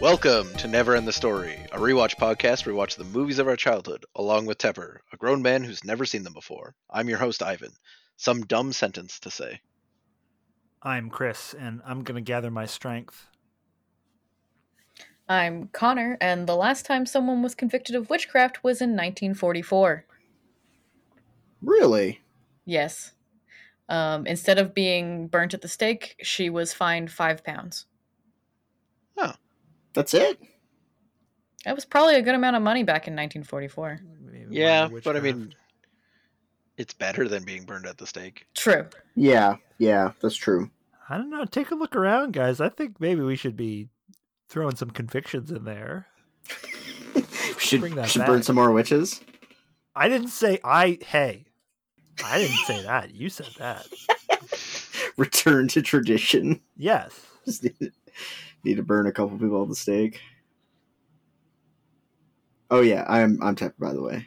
Welcome to Never End the Story, a rewatch podcast where we watch the movies of our childhood, along with Tepper, a grown man who's never seen them before. I'm your host, Ivan. Some dumb sentence to say. I'm Chris, and I'm going to gather my strength. I'm Connor, and the last time someone was convicted of witchcraft was in 1944. Really? Yes. Um, instead of being burnt at the stake, she was fined five pounds. That's it? That was probably a good amount of money back in 1944. Maybe Yeah, but I mean, it's better than being burned at the stake. True. Yeah, yeah, that's true. I don't know. Take a look around, guys. I think maybe we should be throwing some convictions in there. we should, Bring that should burn some more witches. I didn't say I. Hey, I didn't say that. You said that. Return to tradition. Yes. Just need, need to burn a couple people at the stake. Oh yeah, I'm I'm Tepper by the way.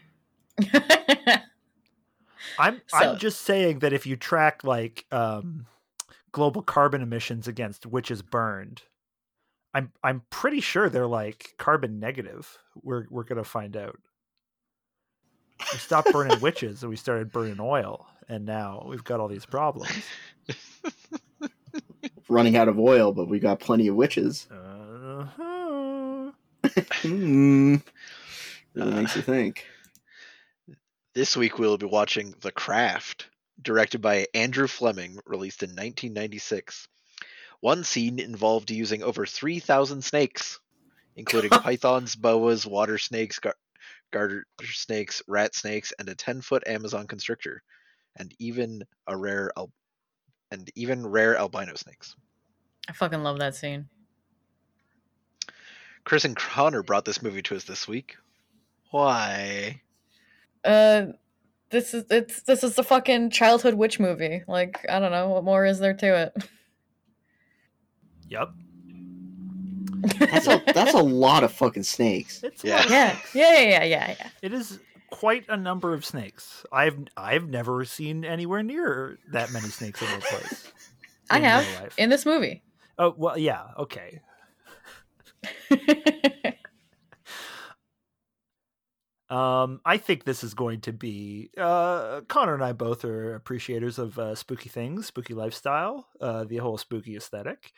I'm. So- I'm just saying that if you track like um, global carbon emissions against witches burned, I'm I'm pretty sure they're like carbon negative. We're we're gonna find out. We stopped burning witches and we started burning oil, and now we've got all these problems. Running out of oil, but we got plenty of witches. Uh-huh. Hmm. Really Uh, makes you think. This week we'll be watching The Craft, directed by Andrew Fleming, released in 1996. One scene involved using over 3,000 snakes, including pythons, boas, water snakes, gar- garter snakes, rat snakes, and a 10-foot Amazon constrictor, and even a rare al- and even rare albino snakes. I fucking love that scene. Chris and Connor brought this movie to us this week. Why? Uh, this is it's this is the fucking childhood witch movie. Like I don't know what more is there to it. Yep. That's a that's a lot of fucking snakes. It's Yeah. lot of Yeah, snakes. yeah, yeah, yeah, yeah. It is quite a number of snakes. I've I've never seen anywhere near that many snakes in one place. I in have in this movie. Oh well, yeah, okay. Um, I think this is going to be. Uh, Connor and I both are appreciators of uh, spooky things, spooky lifestyle, uh, the whole spooky aesthetic.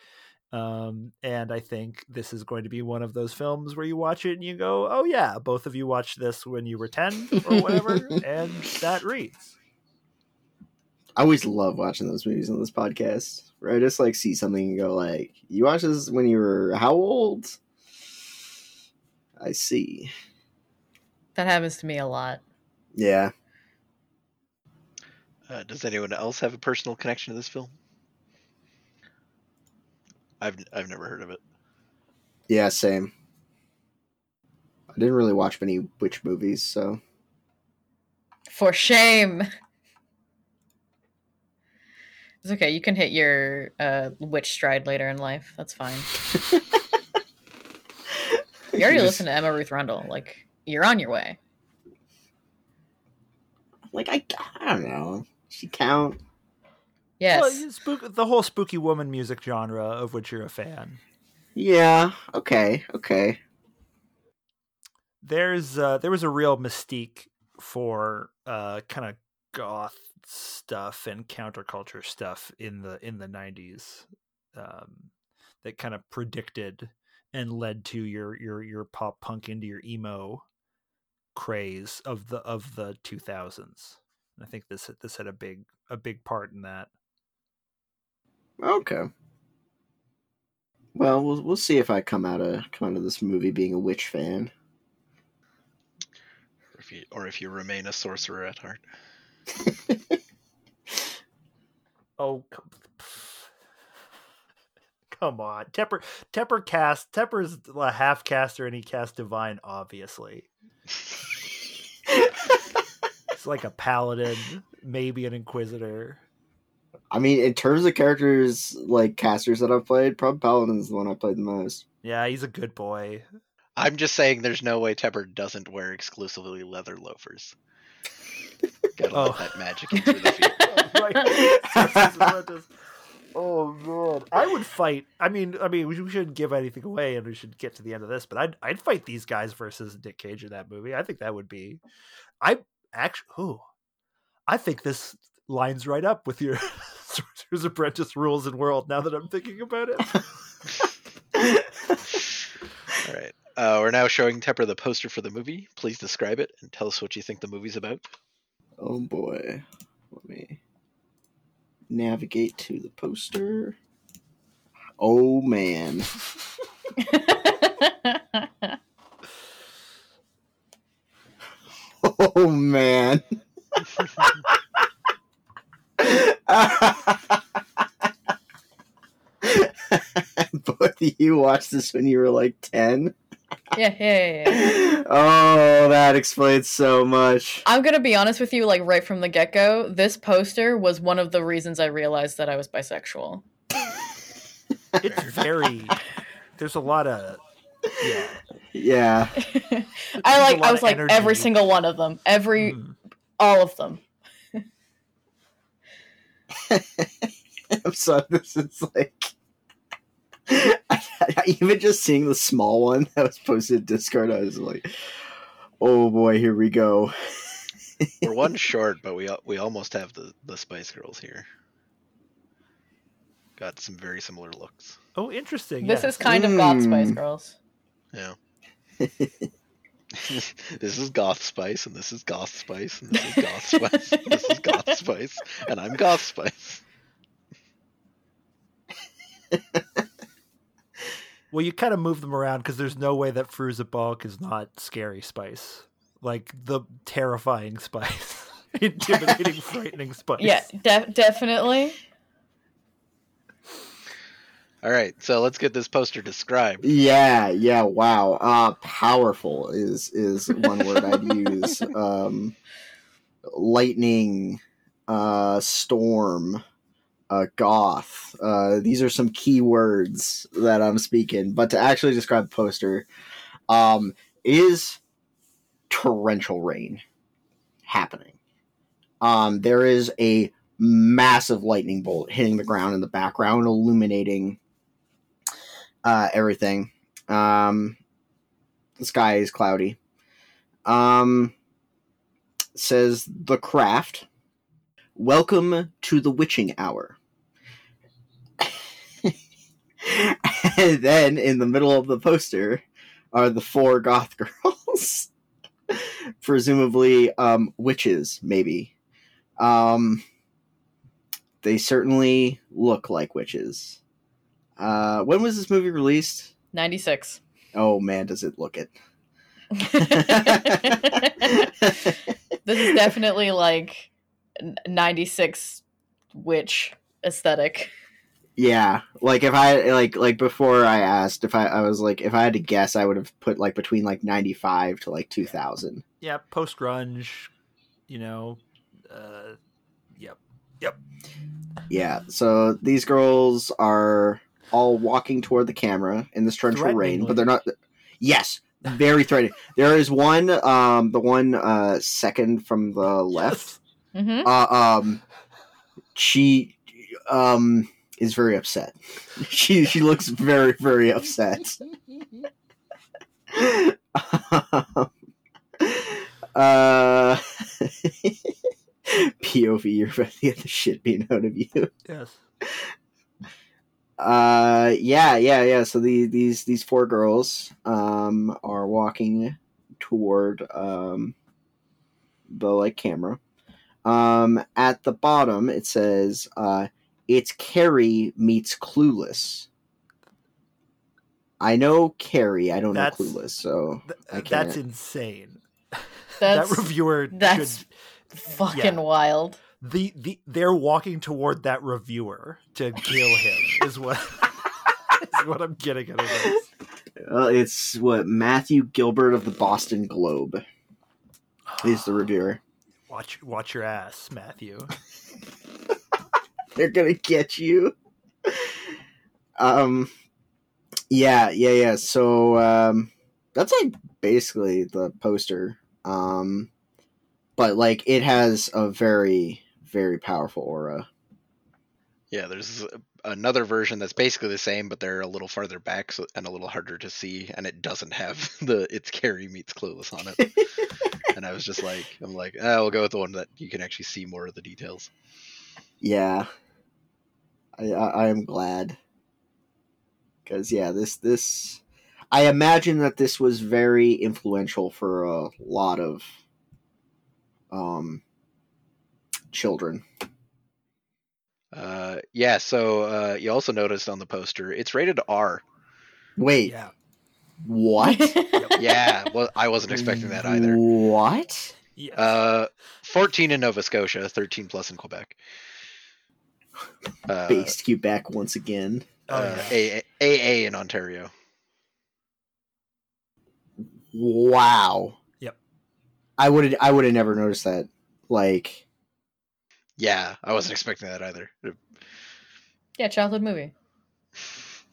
Um, and I think this is going to be one of those films where you watch it and you go, "Oh yeah, both of you watched this when you were ten or whatever," and that reads. I always love watching those movies on this podcast. Where I just like see something and go like, "You watched this when you were how old?" I see. that happens to me a lot. Yeah, Uh, does anyone else have a personal connection to this film? I've I've never heard of it. yeah, same. I didn't really watch many witch movies, so For shame. It's okay. You can hit your uh, witch stride later in life. That's fine. You already Just- listened to Emma Ruth Rundle. Like you're on your way. Like I, I don't know. She count. Yes. Well, spook, the whole spooky woman music genre of which you're a fan. Yeah. Okay. Okay. there's uh, there was a real mystique for uh, kind of goth stuff and counterculture stuff in the in the 90s um, that kind of predicted and led to your your your pop punk into your emo craze of the of the 2000s. I think this this had a big a big part in that. Okay. Well, we'll we'll see if I come out of come out of this movie being a witch fan. Or if you or if you remain a sorcerer at heart. Oh, come, come on, Tepper. Tepper cast. Tepper's a half caster, and he cast divine. Obviously, it's like a paladin, maybe an inquisitor. I mean, in terms of characters like casters that I've played, probably Paladin's the one I played the most. Yeah, he's a good boy. I'm just saying there's no way Tepper doesn't wear exclusively leather loafers. Gotta Oh. let that magic in through the feet. right. Oh man, I would fight. I mean, I mean, we we shouldn't give anything away, and we should get to the end of this. But I'd I'd fight these guys versus Nick Cage in that movie. I think that would be. I actually, oh, I think this lines right up with your Sorcerer's Apprentice rules and world. Now that I'm thinking about it, All right. Uh, we're now showing Tepper the poster for the movie. Please describe it and tell us what you think the movie's about. Oh boy. Let me navigate to the poster. Oh man. Oh man. Both of you watched this when you were like 10? yeah, yeah, yeah, yeah. Oh, that explains so much. I'm gonna be honest with you, like right from the get go, this poster was one of the reasons I realized that I was bisexual. it's very. There's a lot of. Yeah. Yeah. I like I was of like every single one of them. Every Mm. all of them. I'm sorry, this is like. Even just seeing the small one that was posted to Discord, I was like, oh boy, here we go. We're one short, but we we almost have the the Spice Girls here. Got some very similar looks. Oh, interesting. This yes. is kind of Goth Spice Mm. Girls. Yeah. this is Goth Spice, and this is Goth Spice, and this is Goth Spice, and this is Goth Spice, and I'm Goth Spice. Well, you kind of move them around because there's no way that Fairuza Balk is not scary spice. Like the terrifying spice. Intimidating, frightening spice. Yeah, de- definitely. All right, so let's get this poster described. Yeah, yeah, wow. Uh powerful is is one word I'd use. Um lightning, uh storm, uh goth. Uh these are some key words that I'm speaking, but to actually describe the poster um is torrential rain happening. Um there is a massive lightning bolt hitting the ground in the background illuminating uh, everything. Um, the sky is cloudy. Um, says the craft. Welcome to the witching hour. and then in the middle of the poster are the four goth girls, presumably um, witches, maybe. Um, they certainly look like witches. Uh, when was this movie released? 96. Oh man, does it look it? this is definitely like 96 witch aesthetic. yeah, like if I like like before I asked if I I was like if I had to guess I would have put like between like ninety five to like two thousand. Yeah, post grunge, you know. Uh, yep. Yep. Yeah, so these girls are all walking toward the camera in this torrential rain, but they're not. Yes, very threatening. There is one, um, the one uh second from the left. hmm uh, um, she um is very upset. She she looks very very upset. um, uh, POV, you're about to get the shit being out of you. Yes. Uh, yeah, yeah, yeah. So the, these these four girls um are walking toward um the like camera. Um, at the bottom it says uh, it's Carrie meets Clueless. I know Carrie. I don't That's- know Clueless. So Th- I that's can't- insane. That's that reviewer that's should fucking yeah. wild. The the they're walking toward that reviewer to kill him is what is what I'm getting of well, it's what Matthew Gilbert of the Boston Globe is the reviewer. Watch watch your ass, Matthew. they're gonna get you. Um, yeah, yeah, yeah. So um, that's like basically the poster. Um, but like it has a very, very powerful aura. Yeah, there's another version that's basically the same, but they're a little farther back so, and a little harder to see, and it doesn't have the it's Carrie meets Clueless on it. and I was just like, I'm like, oh, we'll go with the one that you can actually see more of the details. Yeah, I I, I am glad because yeah, this this I imagine that this was very influential for a lot of um children. Uh, yeah, so uh, you also noticed on the poster it's rated R. Wait, Yeah. what? Yeah, well, I wasn't expecting that either. What? Yeah. Uh, 14 in Nova Scotia, 13 plus in Quebec. Uh, Based Quebec once again. oh, uh, yeah. A- AA in Ontario. Wow. Yep. I would I would have never noticed that. Like Yeah, I wasn't expecting that either. yeah, childhood movie.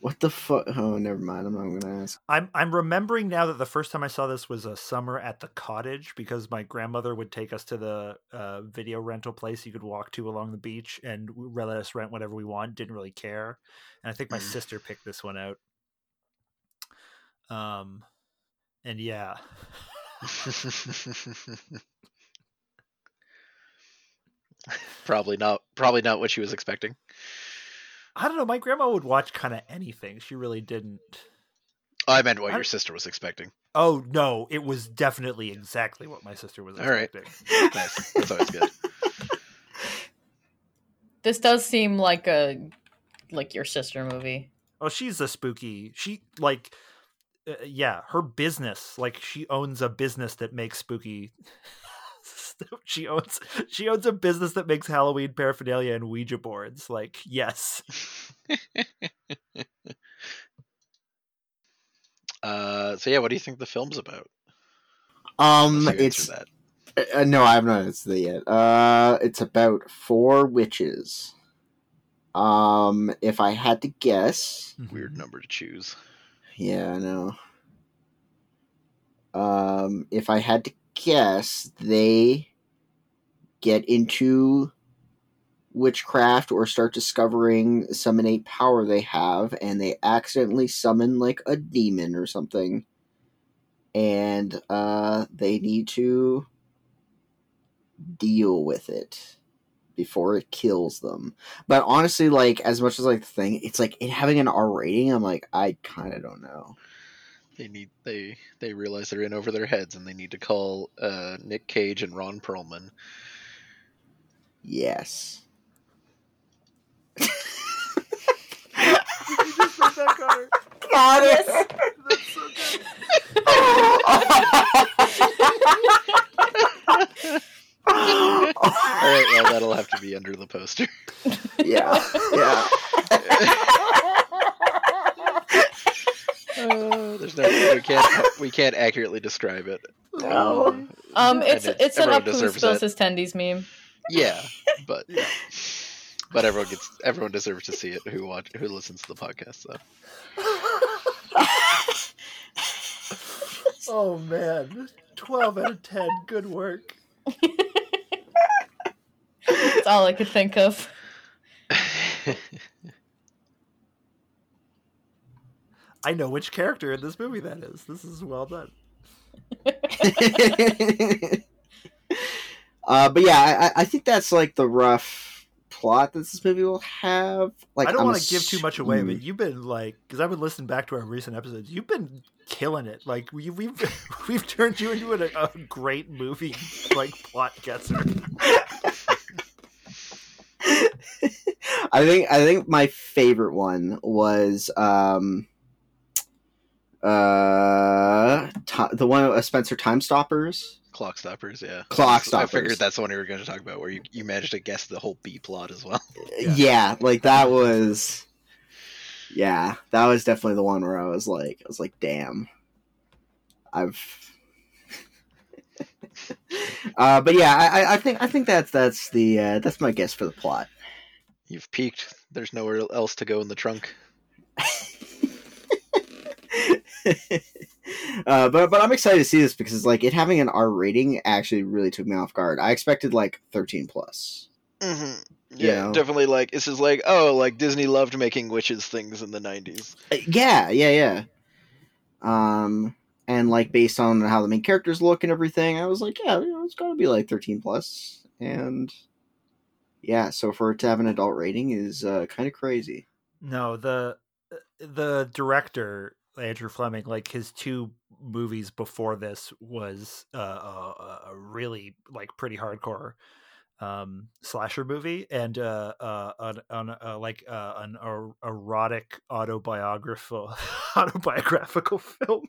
what the fuck? Oh, never mind. I'm not gonna ask. I'm I'm remembering now that the first time I saw this was a summer at the cottage because my grandmother would take us to the uh, video rental place you could walk to along the beach and w- let us rent whatever we want. Didn't really care, and I think my Mm. sister picked this one out. Um, and yeah, probably not. Probably not what she was expecting. I don't know. My grandma would watch kind of anything. She really didn't. I meant what I'm- your sister was expecting. Oh no, it was definitely exactly what my sister was All right. expecting. Nice. That's always good. This does seem like a like your sister movie. Oh, she's a spooky. She like, uh, yeah, her business. Like she owns a business that makes spooky. Stuff. she owns she owns a business that makes Halloween paraphernalia and Ouija boards. Like, yes, Uh, so yeah, what do you think the film's about? Um, it's that. uh, no, I have not answered that yet. Uh, it's about four witches. Um, if I had to guess, weird number to choose. yeah, I know. Um, if I had to guess, they get into witchcraft or start discovering some innate power they have, and they accidentally summon like a demon or something, and uh, they need to deal with it before it kills them. But honestly, like as much as like the thing, it's like it having an R rating. I'm like, I kind of don't know. They need they they realize they're in over their heads and they need to call uh, Nick Cage and Ron Perlman. Yes. Got it. All right, well that'll have to be under the poster. yeah, yeah. Uh, there's no we can't we can't accurately describe it. No. Um, And it's it- it's an everyone up who spills his tendies meme. Yeah, but but everyone gets everyone deserves to see it who watch who listens to the podcast. So Oh man, twelve out of ten. Good work. That's all I could think of. I know which character in this movie that is. This is well done. Uh, but yeah, I, I- think that's like the rough plot that this movie will have. Like, I don't want to give too much away, but you've been like, because I've been listening back to our recent episodes. You've been killing it. Like we, we've we've turned you into a, a great movie like plot guesser. I think I think my favorite one was um uh ti the one uh, Spencer Time Stoppers. Clock stoppers, yeah. Clock Stoppers. I figured that's the one you were going to talk about, where you, you managed to guess the whole B plot as well. Yeah. Yeah. like that was yeah, that was definitely the one where I was like I was like damn. I've uh but yeah, I, I- I think I think that's that's the uh, that's my guess for the plot. You've peaked. There's nowhere else to go in the trunk. uh, but but I'm excited to see this because like it having an R rating actually really took me off guard. I expected like 13 plus. Mm-hmm. You Yeah, know? definitely. Like this is like oh, like Disney loved making witches things in the '90s. Uh, Yeah, yeah, yeah. Um, and like based on how the main characters look and everything, I was like, yeah, you know, it's got to be like thirteen plus. plus, and yeah, so for it to have an adult rating is uh, kind of crazy. No, the the director Andrew Fleming, like his two movies before this was uh, a, a really like pretty hardcore um slasher movie and uh uh an, an uh, like uh, an er- erotic autobiographical autobiographical film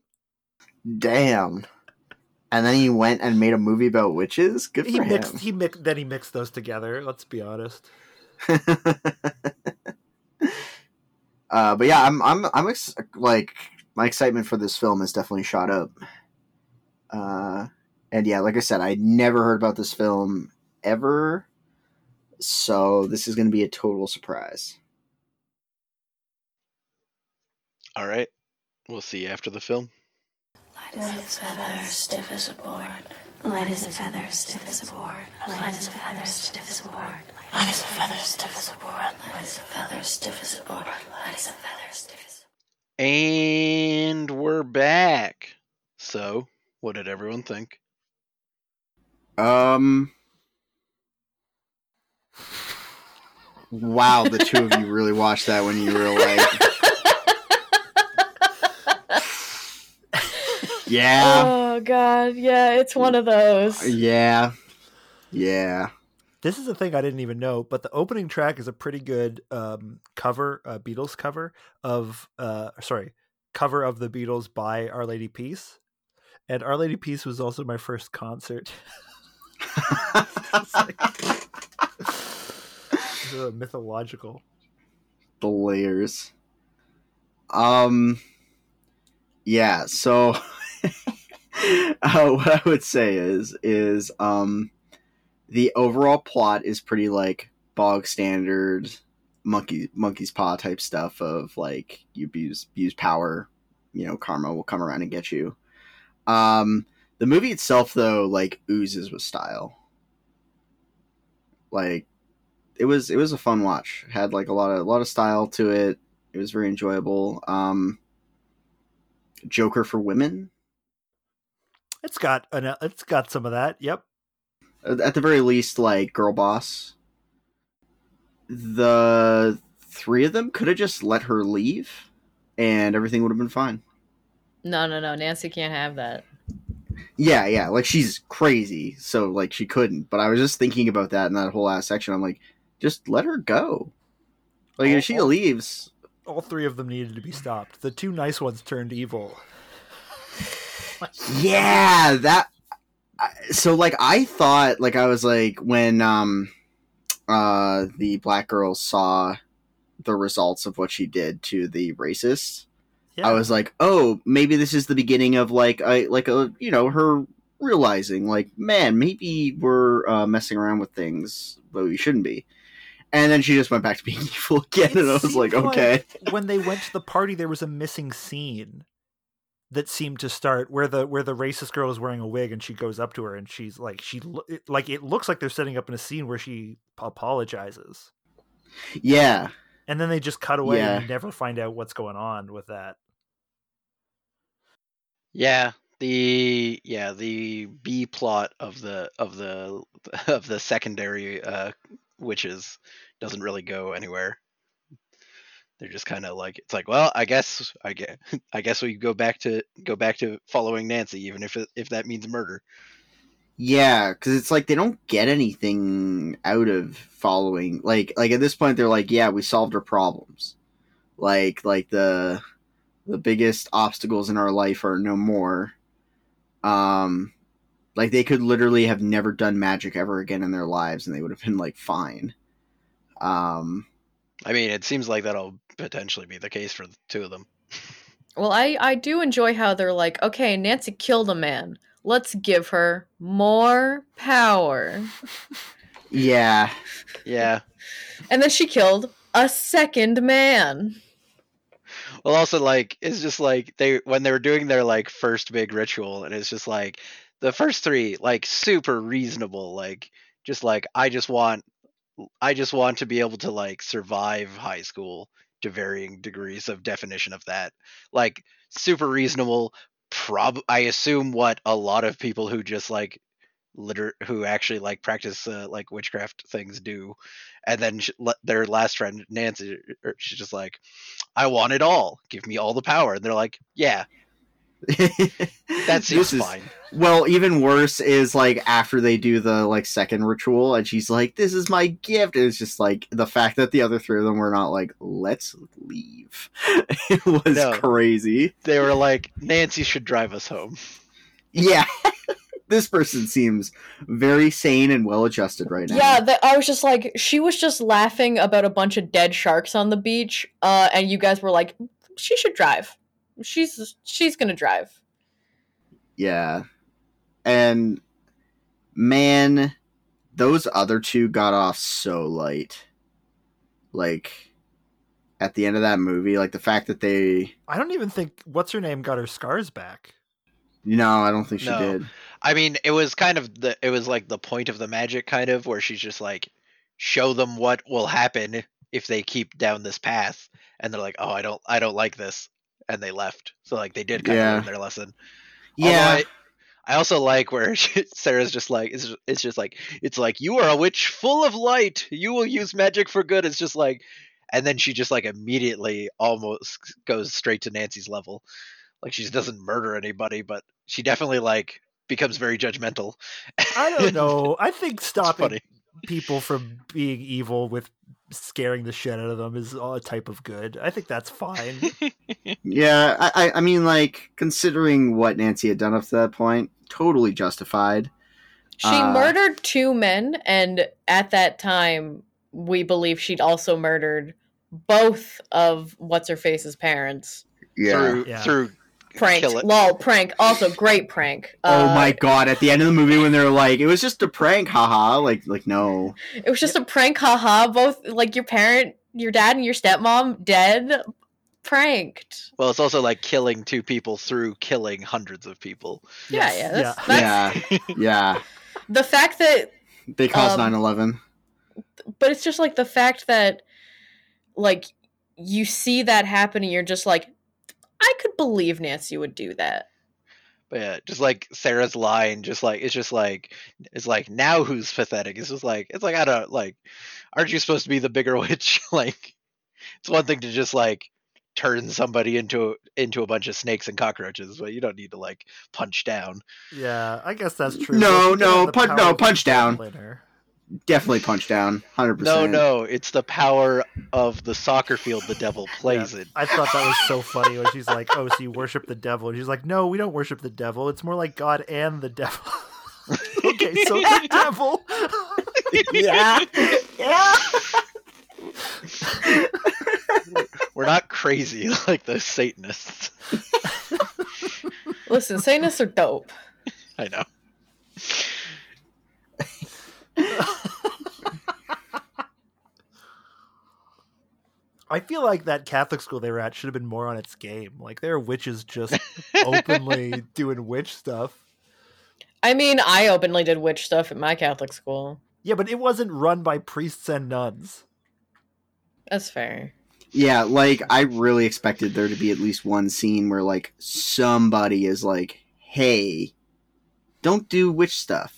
Damn. And then he went and made a movie about witches. Good he for mixed him. he mixed then he mixed those together let's be honest uh, but yeah, I'm I'm I'm ex- like my excitement for this film has definitely shot up. Uh, and yeah, like I said, I never heard about this film ever, so this is going to be a total surprise. All right, we'll see you after the film. Light as a feather, stiff as a board. Light as a feather, stiff as a board. Light as a feather, stiff as a board. Light as a feather, stiff as a board. Light as a feather, stiff as a board. Light as a feather, stiff as a And we're back. So, what did everyone think? Um. Wow, the two of you really watched that when you were like, yeah, Oh god, yeah, it's one of those. yeah, yeah. This is a thing I didn't even know, but the opening track is a pretty good um, cover, uh, Beatles cover of, uh, sorry, cover of the Beatles by Our Lady Peace, and Our Lady Peace was also my first concert. Like- mythological. the layers. Um, yeah. So, uh, what I would say is is um, the overall plot is pretty like bog standard monkey monkey's paw type stuff of like you abuse abuse power, you know, karma will come around and get you. Um, the movie itself, though, like oozes with style. Like it was it was a fun watch. Had like a lot of a lot of style to it. It was very enjoyable. Um, Joker for women. It's got an, it's got some of that. Yep. At the very least, like girl boss. The three of them could have just let her leave, and everything would have been fine. No, no, no. Nancy can't have that. Yeah, yeah. Like she's crazy, so like she couldn't. But I was just thinking about that in that whole last section. I'm like, just let her go. Like if she oh. leaves, All three of them needed to be stopped. The two nice ones turned evil. yeah that I- so like i thought like i was like when um uh the black girl saw the results of what she did to the racist Yeah. i was like oh maybe this is the beginning of like i like a you know her realizing like man maybe we're uh, messing around with things but we shouldn't be. And then she just went back to being evil again It and i was like okay. when they went to the party, there was a missing scene that seemed to start where the where the racist girl is wearing a wig and she goes up to her and she's like she it- like it looks like they're setting up in a scene where she apologizes yeah and then they just cut away Yeah. and you never find out what's going on with that. Yeah, the yeah the B plot of the of the of the secondary uh, witches doesn't really go anywhere. They're just kind of like it's like well I guess I guess I guess we go back to go back to following Nancy even if if that means murder. Yeah, because it's like they don't get anything out of following. Like, like at this point, they're like, "Yeah, we solved our problems." Like, like the the biggest obstacles in our life are no more. Um, like they could literally have never done magic ever again in their lives, and they would have been like fine. Um, I mean it seems like that'll potentially be the case for the two of them. Well, I I do enjoy how they're like, okay, Nancy killed a man. Let's give her more power. yeah, Yeah. And then she killed a second man. Well, also like it's just like they when they were doing their like first big ritual, and it's just like the first three like super reasonable, like just like I just want I just want to be able to like survive high school to varying degrees of definition of that. Like super reasonable. Prob I assume what a lot of people who just like liter who actually like practice uh, like witchcraft things do and then sh- le- their last friend nancy er, she's just like i want it all give me all the power and they're like yeah that seems This is- fine Well, even worse is like after they do the like second ritual, and she's like, "This is my gift." It's just like the fact that the other three of them were not like, "Let's leave." it was No. crazy. they were like nancy should drive us home Yeah, this person seems very sane and well adjusted right now. Yeah, that I was just like, she was just laughing about a bunch of dead sharks on the beach, uh, and you guys were like, she should drive. She's she's gonna drive. Yeah. And man, those other two got off so light. Like at the end of that movie, like the fact that they I don't even think what's her name got her scars back. no, I don't think she No. did. I mean, it was kind of the it was like the point of the magic kind of where she's just like show them what will happen if they keep down this path and they're like, "Oh, I don't I don't like this." And they left. So like they did kind Yeah. of learn their lesson. Yeah. I, I also like where she, Sarah's just like it's it's just like it's like you are a witch full of light. You will use magic for good. It's just like and then she just like immediately almost goes straight to Nancy's level. Like she doesn't murder anybody, but she definitely like becomes very judgmental. I don't know. I think It's stopping funny. People from being evil with scaring the shit out of them is a type of good. I think that's fine. Yeah, I, I I mean like considering what Nancy had done up to that point, totally justified. She Uh, murdered two men, and at that time, we believe she'd also murdered both of what's her face's parents. Yeah. through Yeah. through Prank, Kill lol, prank. Also, great prank. Oh Uh, my god, at the end of the movie when they're like, it was just a prank, haha, like like no. It was just a prank, haha. Both like your parent, your dad, and your stepmom dead. Pranked. well, it's also like killing two people through killing hundreds of people. Yeah, Yes, yeah. That's, that's Yeah. Yeah. the fact that They caused Um, 9/11. but it's just like the fact that like you see that happen and you're just like i could believe nancy would do that But yeah, just like Sarah's line, just like it's just like it's like now who's pathetic? It's just like it's like I don't like. Aren't you supposed to be the bigger witch? like, it's one thing to just like turn somebody into into a bunch of snakes and cockroaches, but you don't need to like punch down. yeah, I guess that's true. No, no, had punch- no, punch down. devil in her. Definitely punch down. 100%. No, no, it's the power of the soccer field the devil plays in. I thought that was so funny when she's like, "Oh, so you worship the devil?" And she's like, "No, we don't worship the devil. It's more like God and the devil." okay, so the devil. Yeah. yeah. We're not crazy like the Satanists. listen satanists are dope I know. I feel like that Catholic school they were at should have been more on its game. Like there are witches just openly doing witch stuff. i mean i openly did witch stuff at my catholic school Yeah, but it wasn't run by priests and nuns. that's fair Yeah, like I really expected there to be at least one scene where like somebody is like, "Hey, don't do witch stuff."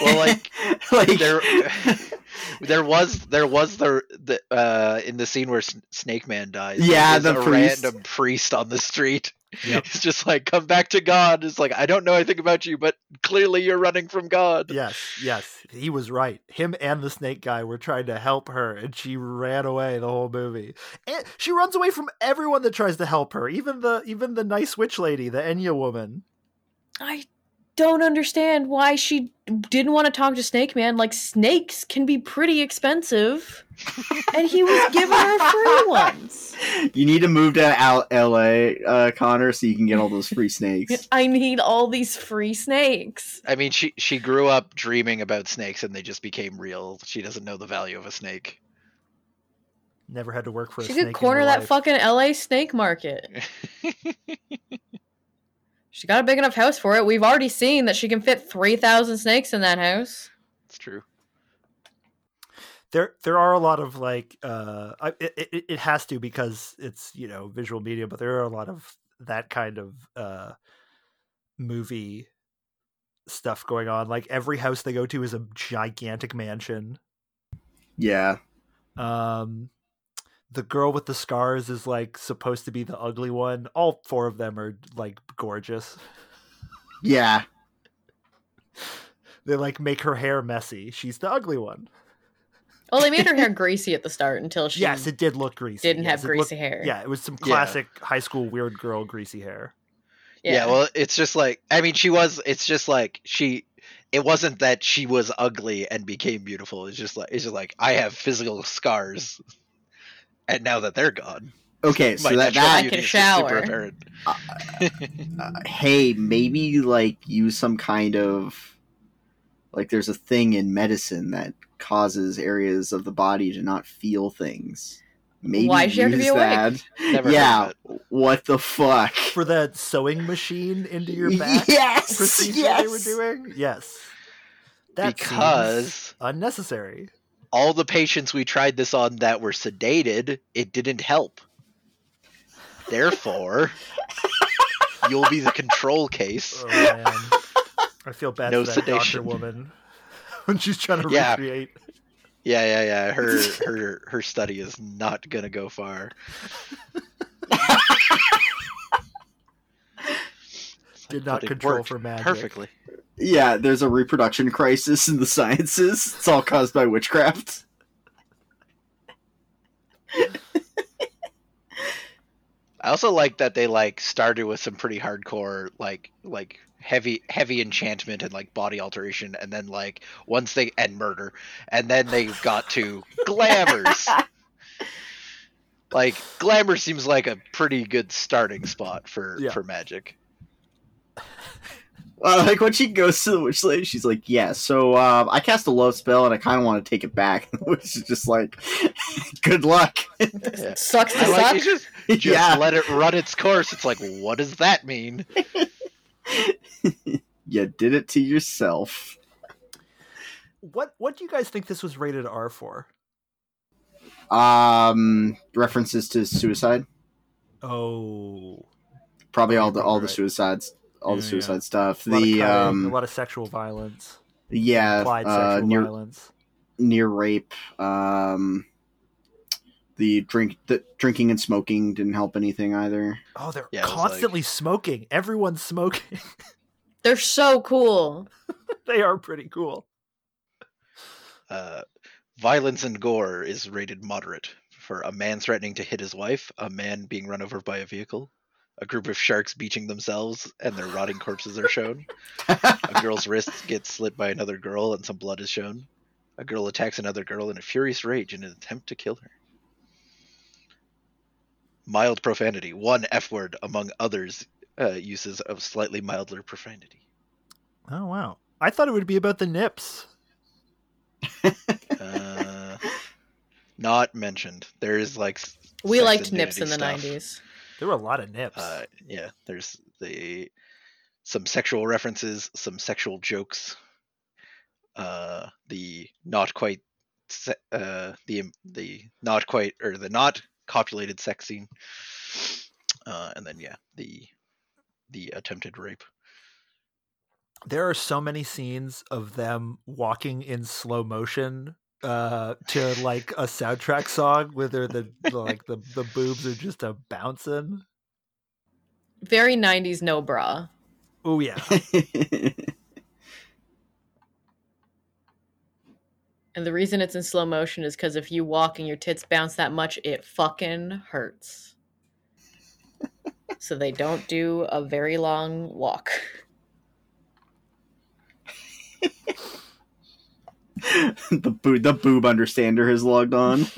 Well, like, like there there was there was the the uh in the scene where S- Snake Man dies. Yeah, the a priest. random priest on the street. Yep. It's just like come back to God. It's like I don't know anything about you, but clearly you're running from God. Yes, yes, he was right. Him and the snake guy were trying to help her, and she ran away the whole movie. And she runs away from everyone that tries to help her, even the even the nice witch lady, the Enya woman. i don't understand why she didn't want to talk to snake man like snakes can be pretty expensive and he was giving her free ones you need to move to Al- L.A., uh, Connor, so you can get all those free snakes. i need all these free snakes I mean, she she grew up dreaming about snakes, and they just became real. She doesn't know the value of a snake. Never had to work for a She snake. could corner in that life. fucking LA snake market. She got a big enough house for it. We've already seen that she can fit 3,000 snakes in that house. it's true. there there are a lot of like uh it, it, it has to because it's you know visual media but there are a lot of that kind of uh movie stuff going on like every house they go to is a gigantic mansion Yeah. um the girl with the scars is like supposed to be the ugly one all four of them are like gorgeous Yeah. they like make her hair messy she's the ugly one Well, they made her hair greasy at the start until she yes it did look greasy didn't Yes, have greasy looked- hair. yeah it was some Yeah. classic high school weird girl greasy hair Yeah. well, it's just like I mean, she was. It's just like she. It wasn't that she was ugly and became beautiful. It's just like it's just like I have physical scars, and now that they're gone, Okay, so that, natural that I can is shower. apparent. uh, hey, maybe like use some kind of like there's a thing in medicine that causes areas of the body to not feel things. Maybe Why does she have to be use awake? that. Never yeah, what the fuck? for that sewing machine into your back yes, procedure yes. they were doing yes that seems because unnecessary all the patients we tried this on that were sedated, it didn't help. Therefore, you'll be the control case. oh man i feel bad No for that doctor sedation. woman when she's trying to Yeah. recreate Yeah, yeah, yeah. Her her her study is not gonna go far. Did not control for magic. perfectly. Yeah, there's a reproduction crisis in the sciences. It's all caused by witchcraft. I also like that they like started with some pretty hardcore like like heavy heavy enchantment and like body alteration and then like once they and murder and then they got to glamours. like glamour seems like a pretty good starting spot for Yeah. for magic. Uh, like when she goes to the witch lady, she's like, "Yeah, so um, I cast a love spell and I kind of want to take it back." Which is just like, "Good luck." Yeah. Sucks to I like suck. just just yeah, let it run its course. It's like what does that mean? you did it to yourself. what what do you guys think this was rated r for Um, references to suicide, oh probably all the Probably all the suicides, all the Yeah, yeah. suicide stuff. a The of cutting, a um, lot of sexual violence yeah, implied uh, sexual near violence near rape. Um, the drink, the drinking and smoking didn't help anything either. oh they're Yeah, it was constantly smoking everyone's smoking They're so cool. they are pretty cool Uh, violence and gore is rated moderate for a man threatening to hit his wife, a man being run over by a vehicle, a group of sharks beaching themselves and their rotting corpses are shown, a girl's wrists get slit by another girl and some blood is shown, a girl attacks another girl in a furious rage in an attempt to kill her. Mild profanity, one F word among others uh, uses of slightly milder profanity. oh wow i thought it would be about the nips Uh, not mentioned. There is like We liked nips in the stuff. 90s. There were a lot of nips Uh, yeah, there's the some sexual references, some sexual jokes. Uh, the not quite, se- uh, the the not quite or the not copulated sex scene. Uh, and then yeah, the the attempted rape. there are so many scenes of them walking in slow motion uh to like a soundtrack song the, the like the the boobs are just a bouncing Very 90s no bra. oh yeah And the reason it's in slow motion is because if you walk and your tits bounce that much, it fucking hurts. so they don't do a very long walk. the boob, the boob understander has logged on.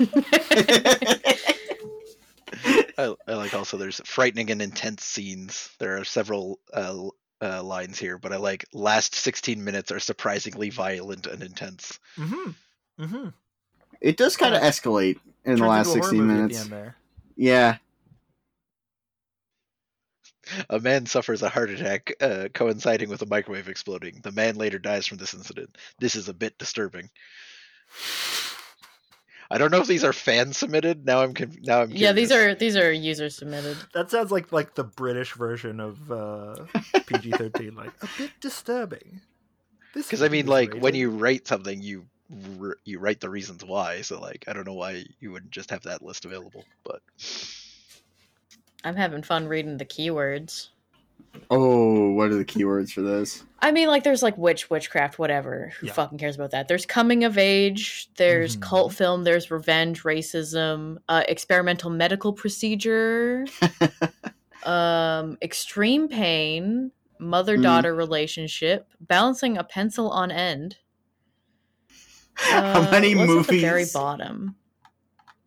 I, I like also there's frightening and intense scenes. There are several uh, uh, lines here, but I like last 16 minutes are surprisingly violent and intense. mm-hmm mm-hmm It does kind of escalate in the last sixteen minutes. there Yeah, A man suffers a heart attack uh, coinciding with a microwave exploding. The man later dies from this incident. This is a bit disturbing. I don't know if these are fan submitted. Now I'm conf- now I'm Yeah, these are these are user submitted. That sounds like like the British version of uh, PG thirteen, like a bit disturbing. This because I mean, is like when you write something, you r- you write the reasons why. So like, I don't know why you wouldn't just have that list available. But I'm having fun reading the keywords. Oh, what are the keywords for this? I mean, like, there's like witch, witchcraft, whatever. Who Yeah. fucking cares about that? There's coming of age. There's Mhm. cult film. There's revenge, racism, uh, experimental medical procedure, um, extreme pain, mother daughter relationship, balancing a pencil on end. How Uh, many what's movies? At the very bottom.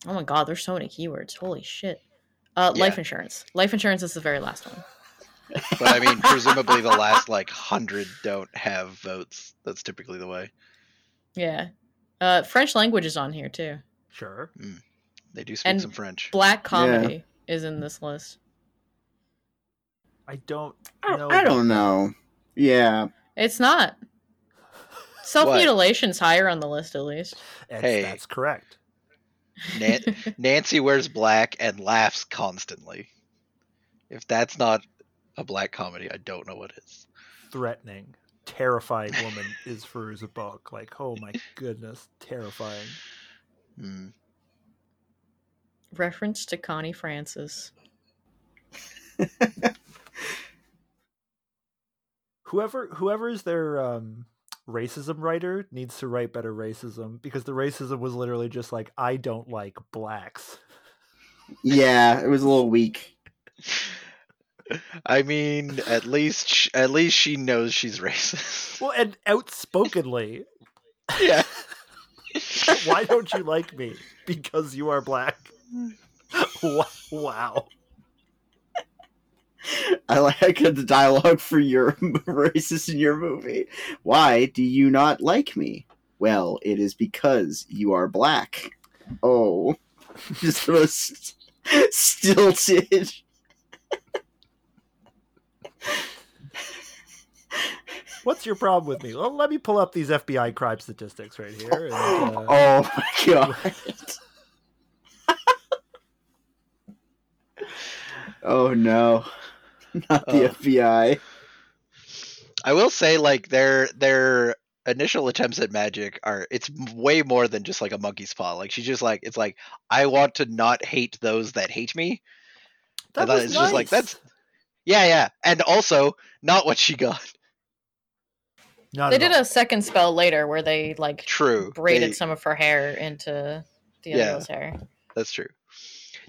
Oh my god, there's so many keywords. Holy shit. Uh, life insurance. Life insurance is the very last one. but I mean, presumably the last like hundred don't have votes. That's typically the way. Yeah. Uh, French language is on here too. sure. They do speak And some French. Black comedy is in this list. I don't I know. don't, I don't know. Yeah. It's not. Self mutilation's higher on the list, at least. And Hey. that's correct. Nan- Nancy wears black and laughs constantly. If that's not a black comedy, I don't know what is. Threatening, terrifying woman is Fairuza Balk. Like, oh my goodness, terrifying. Hmm. Reference to Connie Francis. Whoever whoever is their um racism writer needs to write better racism because the racism was literally just like I don't like blacks. Yeah, it was a little weak. I mean, at least sh- at least she knows she's racist. Well, and outspokenly, yeah. why don't you like me? Because you are black. Wow. I like the dialogue for your racist in your movie. Why do you not like me? Well, it is because you are black. Oh, just the most stilted. What's your problem with me? Well, let me pull up these FBI crime statistics right here. And, uh, Oh my god. oh no. Not the Oh. FBI. I will say, like their their initial attempts at magic are it's way more than just like a monkey's paw. Like she's just like it's like I want to not hate those that hate me. that and was it's just like nice. that's yeah yeah, and also not what she got. Not They did all. a second spell later where they like True, braided they- some of her hair into the other Yeah. hair. That's true.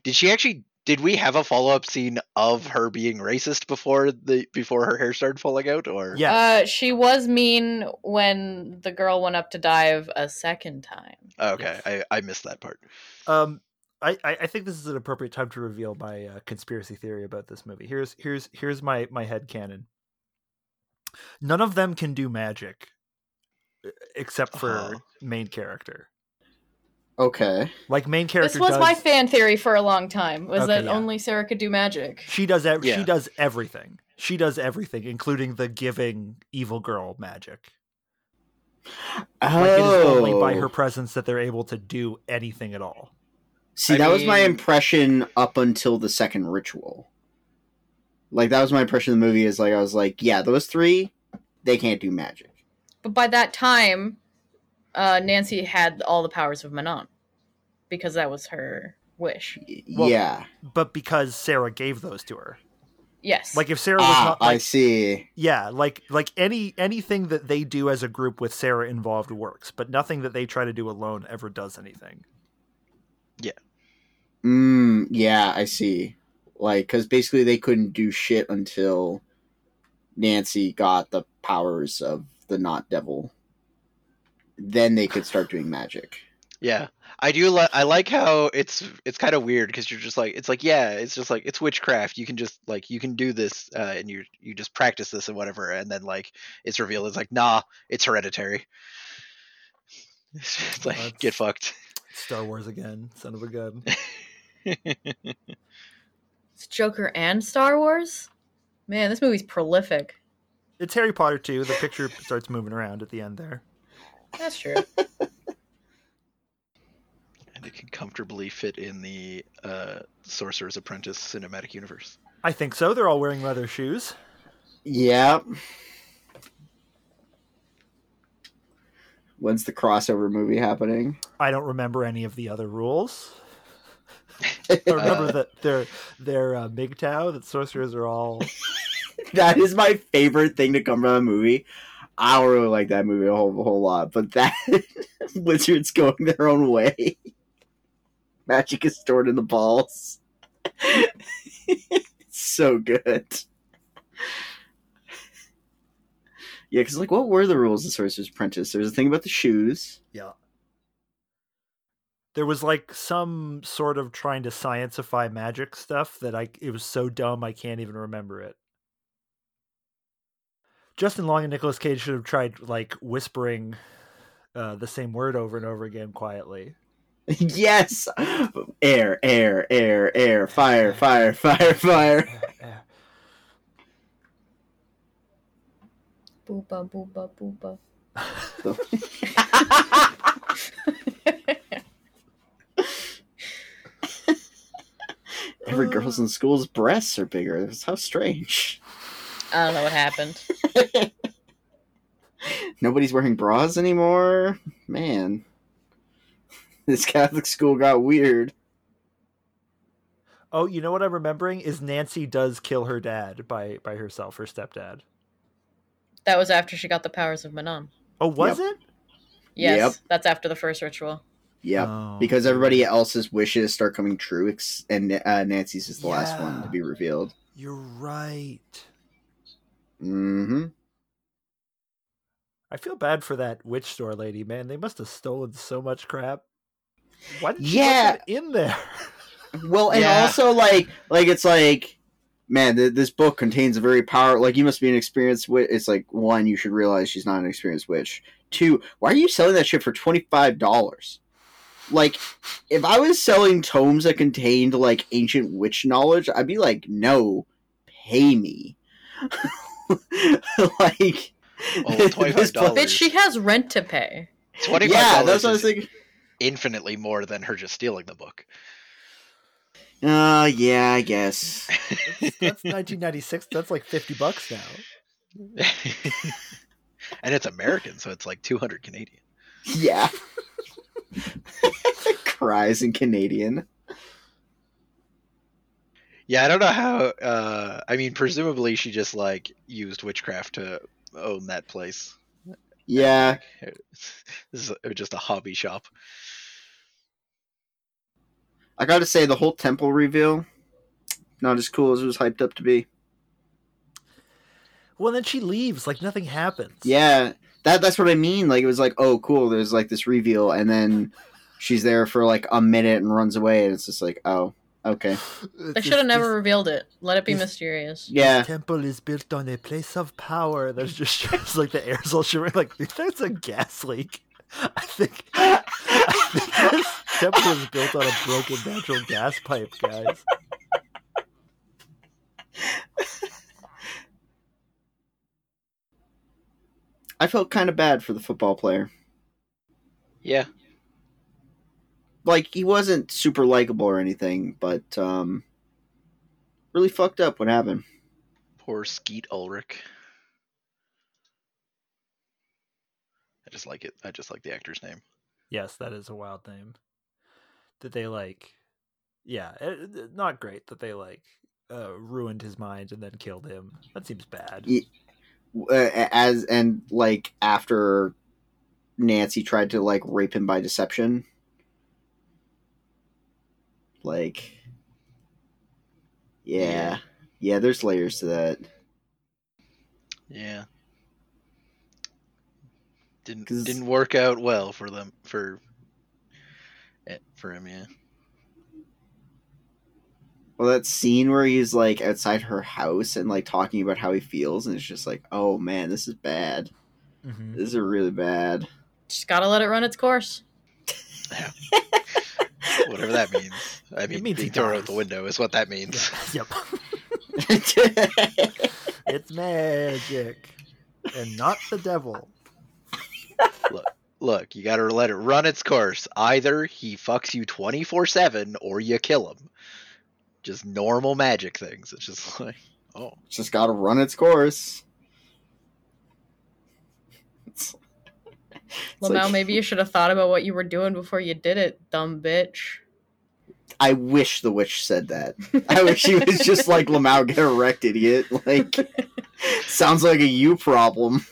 Did she actually? Did we have a follow up scene of her being racist before the before her hair started falling out? Or Yeah. Uh, she was mean when the girl went up to dive a second time. Oh, okay, I I missed that part. Um, I, I I think this is an appropriate time to reveal my uh, conspiracy theory about this movie. Here's here's here's my my head canon. None of them can do magic, except for Uh-huh. main character. Okay. Like main character This was does, my fan theory for a long time. Was Okay, that yeah. only Sarah could do magic? she does ev- Yeah. she does everything. She does everything, including the giving evil girl magic. Oh. Like it is only by her oh. presence that they're able to do anything at all. See, I that was my impression up until the second ritual. Like that was my impression of the movie. Is like I was like, yeah, those three, they can't do magic. But by that time, uh, Nancy had all the powers of Manon because that was her wish. Well- yeah. But because Sarah gave those to her. Yes. Like if Sarah was Ah, not I see. Yeah, like like any anything that they do as a group with Sarah involved works, but nothing that they try to do alone ever does anything. Yeah. Mm, yeah, I see. Like, because basically they couldn't do shit until Nancy got the powers of the not devil. Then they could start doing magic. Yeah, I do. Li- I like how it's it's kind of weird because you're just like it's like yeah, it's just like it's witchcraft. You can just like you can do this uh, and you you just practice this and whatever, and then like it's revealed it's like nah, it's hereditary. It's like That's- get fucked. Star Wars again, son of a gun. It's Joker and Star Wars? Man, this movie's prolific. It's Harry Potter too. The picture starts moving around at the end there. That's true. And it can comfortably fit in the uh, Sorcerer's Apprentice cinematic universe. I think so. They're all wearing leather shoes. Yeah. When's the crossover movie happening? I don't remember any of the other rules. I remember Uh, that they're they're uh, MGTOW. That sorcerers are all. that is my favorite thing to come from a movie. I don't really like that movie a whole, a whole lot, but that wizards going their own way. Magic is stored in the balls. it's so good. Yeah, because like, what were the rules of Sorcerer's Apprentice? There was a thing about the shoes. Yeah. There was like some sort of trying to scienceify magic stuff that I it was so dumb I can't even remember it. Justin Long and Nicolas Cage should have tried like whispering uh, the same word over and over again quietly. yes, air, air, air, air, fire, fire, fire, fire. Booba, booba, booba. Every girl's in school's breasts are bigger. That's how strange. I don't know what happened. Nobody's wearing bras anymore. Man, this Catholic school got weird. Oh, you know what I'm remembering is Nancy does kill her dad by by herself, her stepdad. That was after she got the powers of Manon. Oh, was Yep. it? Yes, Yep. that's after the first ritual. Yep. Oh. Because everybody else's wishes start coming true, and uh, Nancy's is the last one to be revealed. You're right. Hmm I feel bad for that witch store lady, man. They must have stolen so much crap. Why did Yeah. put in there? Well, and Yeah. also like, like it's like, man, th- this book contains a very power. Like, you must be an experienced witch. It's like one, you should realize she's not an experienced witch. Two, why are you selling that shit for twenty five dollars? Like, if I was selling tomes that contained like ancient witch knowledge, I'd be like, no, pay me. like, Oh, $25. book- Bitch, she has rent to pay. Twenty-five Yeah, dollars that's what I was is thinking. infinitely more than her just stealing the book. Uh, yeah, I guess. That's 1996. That's like 50 bucks now. and it's American, so it's like two hundred Canadian. Yeah. Cries in Canadian. Yeah, I don't know how. Uh, I mean, presumably she just like used witchcraft to own that place. Yeah. This is just a hobby shop. I gotta say, the whole temple reveal, not as cool as it was hyped up to be. Well, then she leaves like nothing happens. Yeah, that that's what I mean. Like, it was like, oh, cool, there's like this reveal, and then she's there for like a minute and runs away, and it's just like, oh, okay. They should have never revealed it. Let it be mysterious. Yeah. This temple is built on a place of power. There's just shows like the air's all shimmering. Like that's a gas leak. I think, I think this temple is built on a broken natural gas pipe, guys. I felt kind of bad for the football player. Yeah, Like, he wasn't super likable or anything, but um, really fucked up what happened. poor Skeet Ulrich. I just like it. I just like the actor's name. Yes, that is a wild name. Did they like, yeah, it, it- not great. That they like uh, ruined his mind and then killed him. That seems bad. Ye- uh, as and like after Nancy tried to like rape him by deception. Like yeah. Yeah. Yeah, there's layers to that. Yeah. Didn't 'Cause- didn't work out well for them for for him, yeah. Well, that scene where he's like outside her house and like talking about how he feels, and it's just like, oh man, this is bad. Mhm. This is really bad. Just gotta let it run its course. Whatever that means. I mean, means he being thrown out the window is what that means. yep, it's magic and not the devil. look, you gotta let it run its course. Either he fucks you 24 7 or you kill him. Just normal magic things. It's just like, oh. It's just got to run its course. It's Lamau, like- maybe you should have thought about what you were doing before you did it, dumb bitch. I wish the witch said that. I wish she was just like Lamau, get erect, idiot. Like, sounds like a you problem.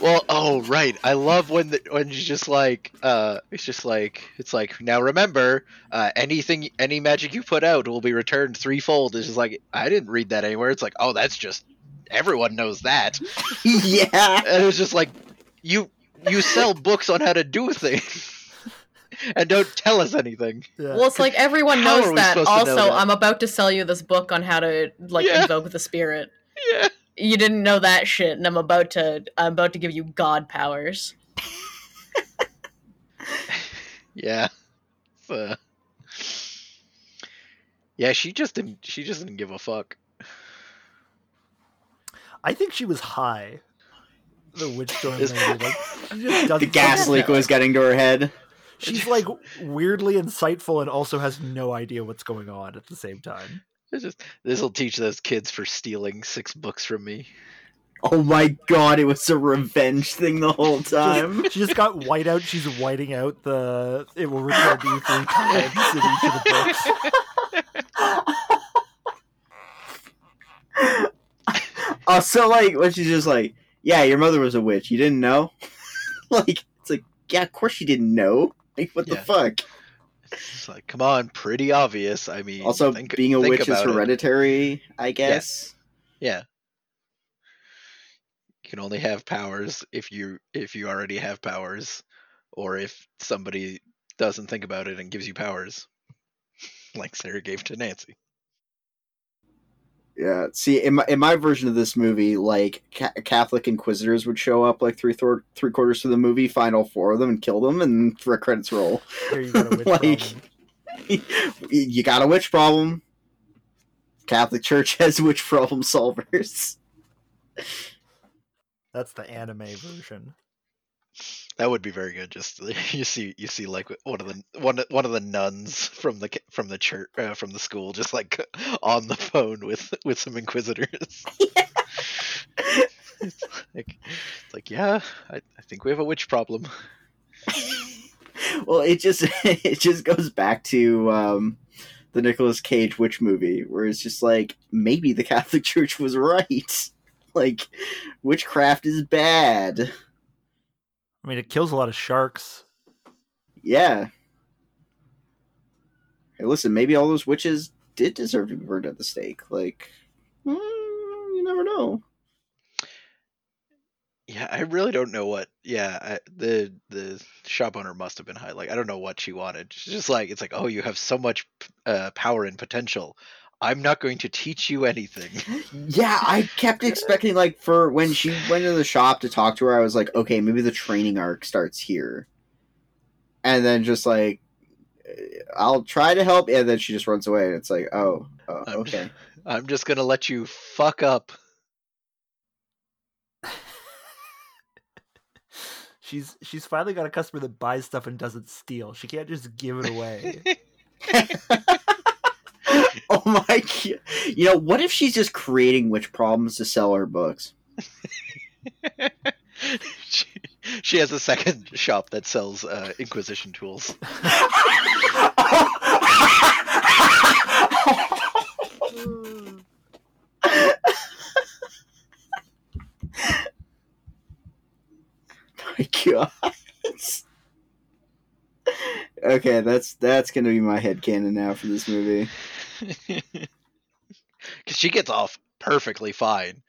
Well, oh right. I love when the, when she's just like, uh, it's just like it's like now remember, uh, anything, any magic you put out will be returned threefold. It's just like I didn't read that anywhere. It's like, oh, that's just everyone knows that, yeah. and it was just like, you you sell books on how to do things, and don't tell us anything. Yeah. Well, it's like everyone How knows that. supposed to know Also, that? I'm about to sell you this book on how to like Yeah. invoke the spirit. Yeah. You didn't know that shit, and I'm about to I'm about to give you god powers. Yeah. Uh, yeah, she just didn't. She just didn't give a fuck. I think she was high. The witch storm Is- lady. Like, she just The gas leak was getting to her head. She's like weirdly insightful and also has no idea what's going on at the same time. This will teach those kids for stealing six books from me. Oh my god, it was a revenge thing the whole time. She just got white out. She's whiting out the. It will return to you three times in each of the books. Also, like, when she's just like, yeah, your mother was a witch. You didn't know? like, it's like, yeah, of course you didn't know. Like, what the fuck? It's like, come on, pretty obvious. I mean, Also, think- being a witch is about it. hereditary, I guess. Yeah. You can only have powers if you if you already have powers, or if somebody doesn't think about it and gives you powers, like Sarah gave to Nancy. Yeah. See, in my in my version of this movie, like ca- Catholic inquisitors would show up like three thor- three quarters of the movie, find all four of them, and kill them, and the credits roll. Here you got a witch Like- problem. you got a witch problem. Catholic Church has witch problem solvers. That's the anime version. That would be very good. Just you see you see like one of the one one of the nuns from the from the church uh, from the school just like on the phone with with some inquisitors. it's like it's like yeah, I, I think we have a witch problem. well, it just it just goes back to um, the Nicolas Cage witch movie, where it's just like maybe the Catholic Church was right. Like witchcraft is bad. I mean, it kills a lot of sharks. Yeah. Hey, listen, maybe all those witches did deserve to be burned at the stake. Like, mm, you never know. Yeah, I really don't know what. Yeah, I, the the shop owner must have been high. Like I don't know what she wanted. She's just like it's like oh you have so much uh, power and potential. I'm not going to teach you anything. Yeah, I kept expecting like for when she went to the shop to talk to her, I was like, okay, maybe the training arc starts here, and then just like, eh, I'll try to help, and then she just runs away, and it's like, oh, oh I'm- okay. I'm just gonna let you fuck up. She's she's finally got a customer that buys stuff and doesn't steal. She can't just give it away. oh my god! You know, what if she's just creating witch problems to sell her books? she, she has a second shop that sells uh, Inquisition tools. my god. okay, that's that's gonna be my head headcanon now for this movie. Because she gets off perfectly fine,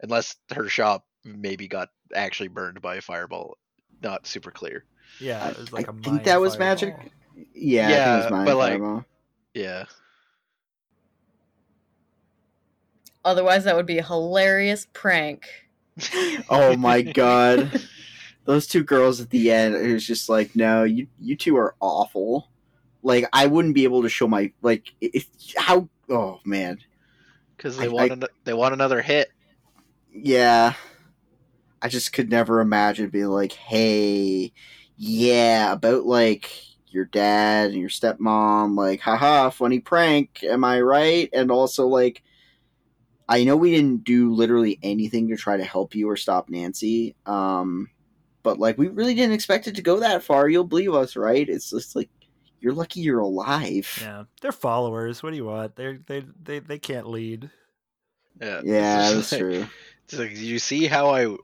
unless her shop maybe got actually burned by a fireball. Not super clear. Yeah, I, it was like I a think mind that was fireball. magic. Yeah, I think it was mine, but, like- fireball. Yeah. Otherwise, that would be a hilarious prank. Oh my god. Those two girls at the end it was just like, no, you you two are awful. Like I wouldn't be able to show my like if how oh man. Because I- they want I- ano- they want another hit. Yeah. I just could never imagine being like, hey, yeah, about like your dad and your stepmom, like, haha, funny prank, am I right? And also like I know we didn't do literally anything to try to help you or stop Nancy. Um but like we really didn't expect it to go that far. You'll believe us, right? It's just like you're lucky you're alive. Yeah, they're followers. What do you want? They they they they can't lead. Yeah, Yeah, that's like- true. it's like, did you see how I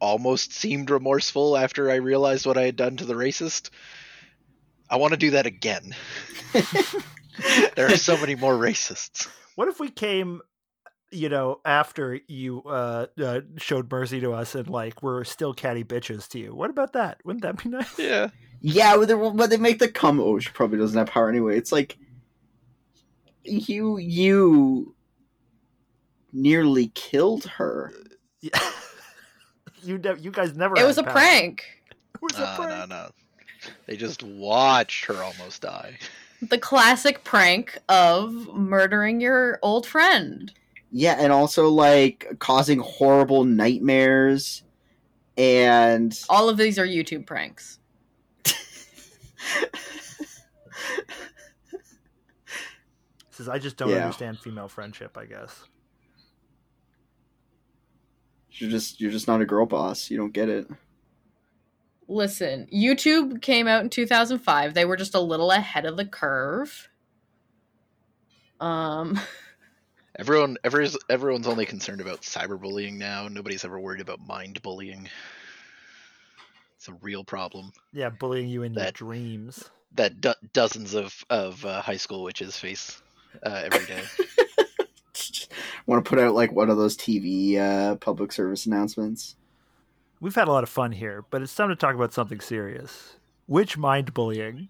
almost seemed remorseful after I realized what I had done to the racist? I want to do that again. there are so many more racists. What if we came, you know, after you uh, uh showed mercy to us and like we're still catty bitches to you? What about that? Wouldn't that be nice? Yeah. Yeah, when they, when they make the come, oh, she probably doesn't have power anyway. It's like you you nearly killed her. Yeah. you ne- you guys never. It had was a power. prank. It was a No, prank. no, no. They just watched her almost die. The classic prank of murdering your old friend. Yeah, and also like causing horrible nightmares and All of these are YouTube pranks. Says I just don't Yeah. understand female friendship. I guess. you're just you're just not a girl boss. You don't get it. Listen, YouTube came out in 2005. They were just a little ahead of the curve. Um, Everyone, every, everyone's only concerned about cyberbullying now. Nobody's ever worried about mind bullying. It's a real problem Yeah, bullying you in your That- dreams. that do- dozens of of uh, high school witches face uh, every day. Want to put out like one of those TV uh, public service announcements? We've had a lot of fun here, but it's time to talk about something serious. Which mind bullying?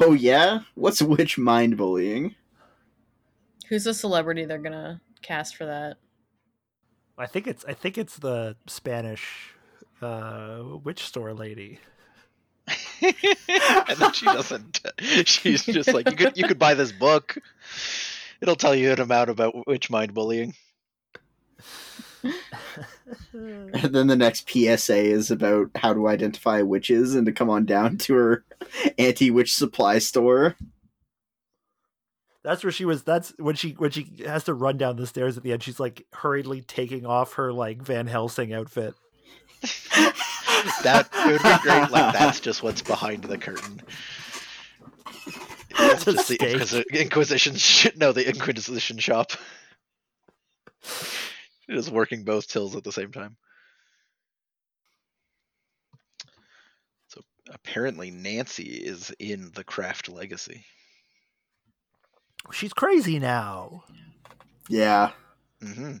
Oh yeah, what's witch mind bullying? who's the celebrity they're gonna cast for that? I think it's I think it's the Spanish uh, witch store lady. and then she doesn't. She's just like you could you could buy this book. It'll tell you an amount about witch mind bullying. And then the next PSA is about how to identify witches and to come on down to her anti-witch supply store. That's where she was. That's when she when she has to run down the stairs at the end. She's like hurriedly taking off her like Van Helsing outfit. That it would be great. Like that's just what's behind the curtain. That's just the stake. Inquisi- Inquisition. Sh- no, the Inquisition shop. Just working both tills at the same time. So apparently Nancy is in the Craft Legacy. She's crazy now. Yeah, Mm-hmm.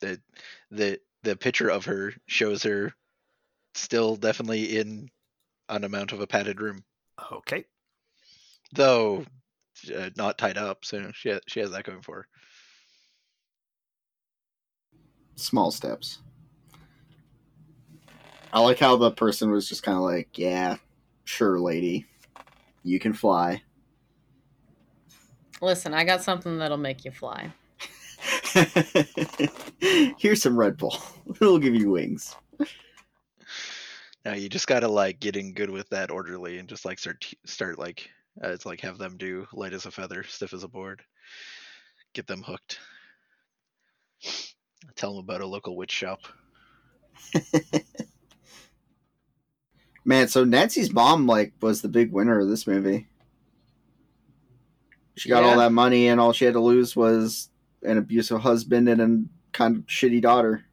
The the the picture of her shows her still definitely in an amount of a padded room, Okay. though uh, not tied up. So she ha- she has that going for her. small steps. I like how the person was just kind of like, "Yeah, sure, lady, you can fly." Listen, I got something that'll make you fly. Here's some Red Bull. It'll give you wings. Now you just gotta like get in good with that orderly and just like start start like uh, it's like have them do light as a feather, stiff as a board. Get them hooked. Tell them about a local witch shop. Man, so Nancy's mom like was the big winner of this movie. She got all that money, and all she had to lose was an abusive husband and a kind of shitty daughter.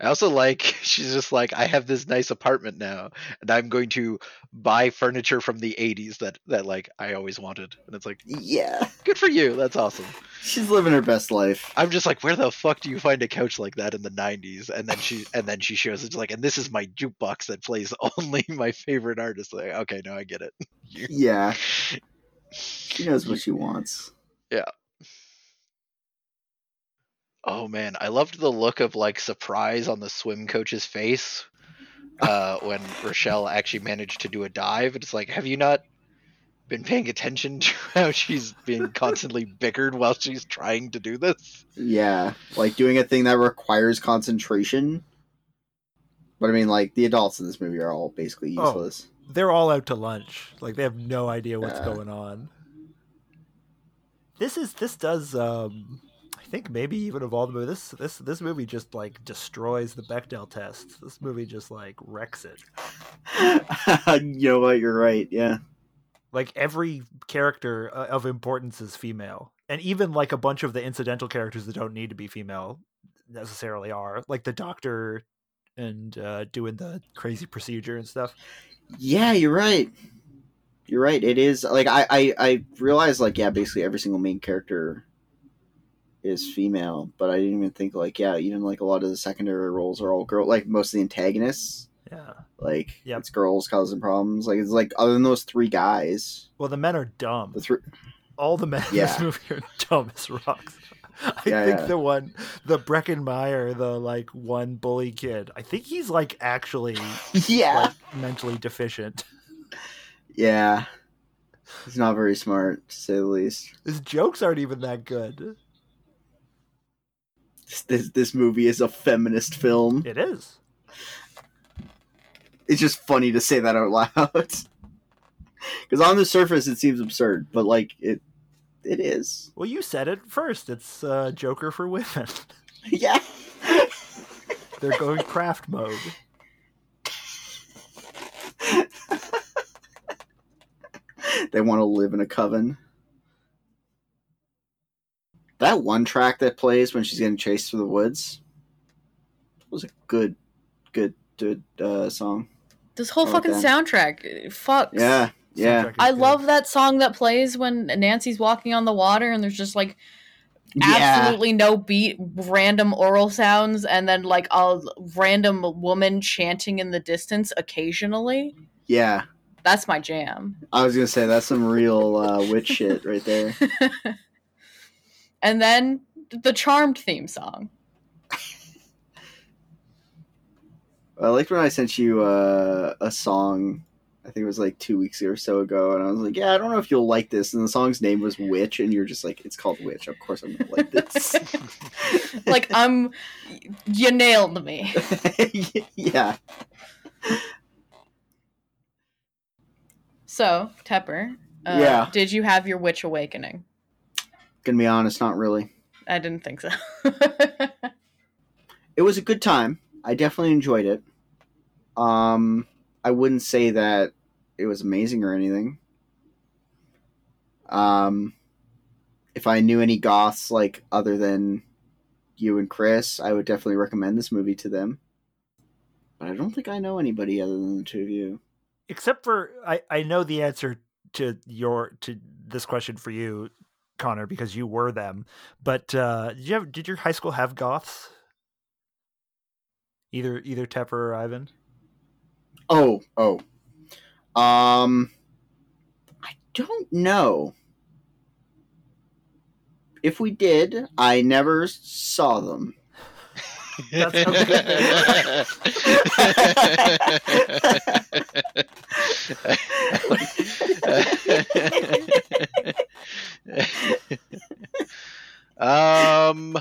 I also like she's just like I have this nice apartment now, and I'm going to buy furniture from the '80s that that like I always wanted, and it's like Yeah, good for you. That's awesome. she's living her best life. I'm just like, where the fuck do you find a couch like that in the '90s? And then she and then she shows it's like, and this is my jukebox that plays only my favorite artist. Like, okay, no, I get it. Yeah, she knows what she wants. Yeah. Oh man, I loved the look of like surprise on the swim coach's face uh, when Rochelle actually managed to do a dive. It's like, have you not been paying attention to how she's being constantly bickered while she's trying to do this? Yeah, like doing a thing that requires concentration. But I mean, like the adults in this movie are all basically Oh. They're all out to lunch. Like they have no idea what's going on. This is this does um I think maybe even of all the movies this this this movie just like destroys the Bechdel test. This movie just like wrecks it. you know what? You're right. Yeah. Like every character uh, of importance is female. And even like a bunch of the incidental characters that don't need to be female necessarily are. Like the doctor and uh doing the crazy procedure and stuff. Yeah, you're right. You're right. It is like I I, I realized like yeah, basically every single main character is female, but I didn't even think like yeah, even like a lot of the secondary roles are all girl. Like most of the antagonists, Yeah. like Yep. it's girls causing problems. Like it's like other than those three guys, Well, the men are dumb. the three. all the men in this Yeah. movie are dumb as rocks. I Yeah, think yeah. the one, the Breckin Meyer, the like one bully kid, I think he's like actually Yeah, like, mentally deficient. yeah. He's not very smart, to say the least. His jokes aren't even that good. This this, this movie is a feminist film. It is. It's just funny to say that out loud. Because on the surface it seems absurd, but like it, it is. Well, you said it first. It's uh, Joker for women. Yeah. They're going craft mode. they want to live in a coven. That one track that plays when she's getting chased through the woods was a good, good, good uh, song. This whole fucking damn. soundtrack fucks. Yeah, yeah, I good. love that song that plays when Nancy's walking on the water and there's just like yeah. absolutely no beat, random oral sounds, and then like a random woman chanting in the distance occasionally. Yeah, That's my jam. I was gonna say that's some real uh, witch shit right there. and then the Charmed theme song. I liked when I sent you uh, a song. I think it was like two weeks or so ago, and I was like, "Yeah, I don't know if you'll like this." And the song's name was "Witch," and you're just like, "It's called Witch. Of course, I'm gonna like this." like I'm, you nailed me. yeah. So Tepper, uh, Yeah. did you have your witch awakening? Gonna be honest, not really. I didn't think so. It was a good time. I definitely enjoyed it. Um, I wouldn't say that it was amazing or anything. Um, if I knew any goths like other than you and Chris, I would definitely recommend this movie to them. But I don't think I know anybody other than the two of you. Except for I, I know the answer to your to this question for you, Connor, because you were them. But uh, did you have did your high school have goths? Either either Tepper or Ivan. Oh, oh. Um, I don't know. If we did, I never saw them. That's okay. um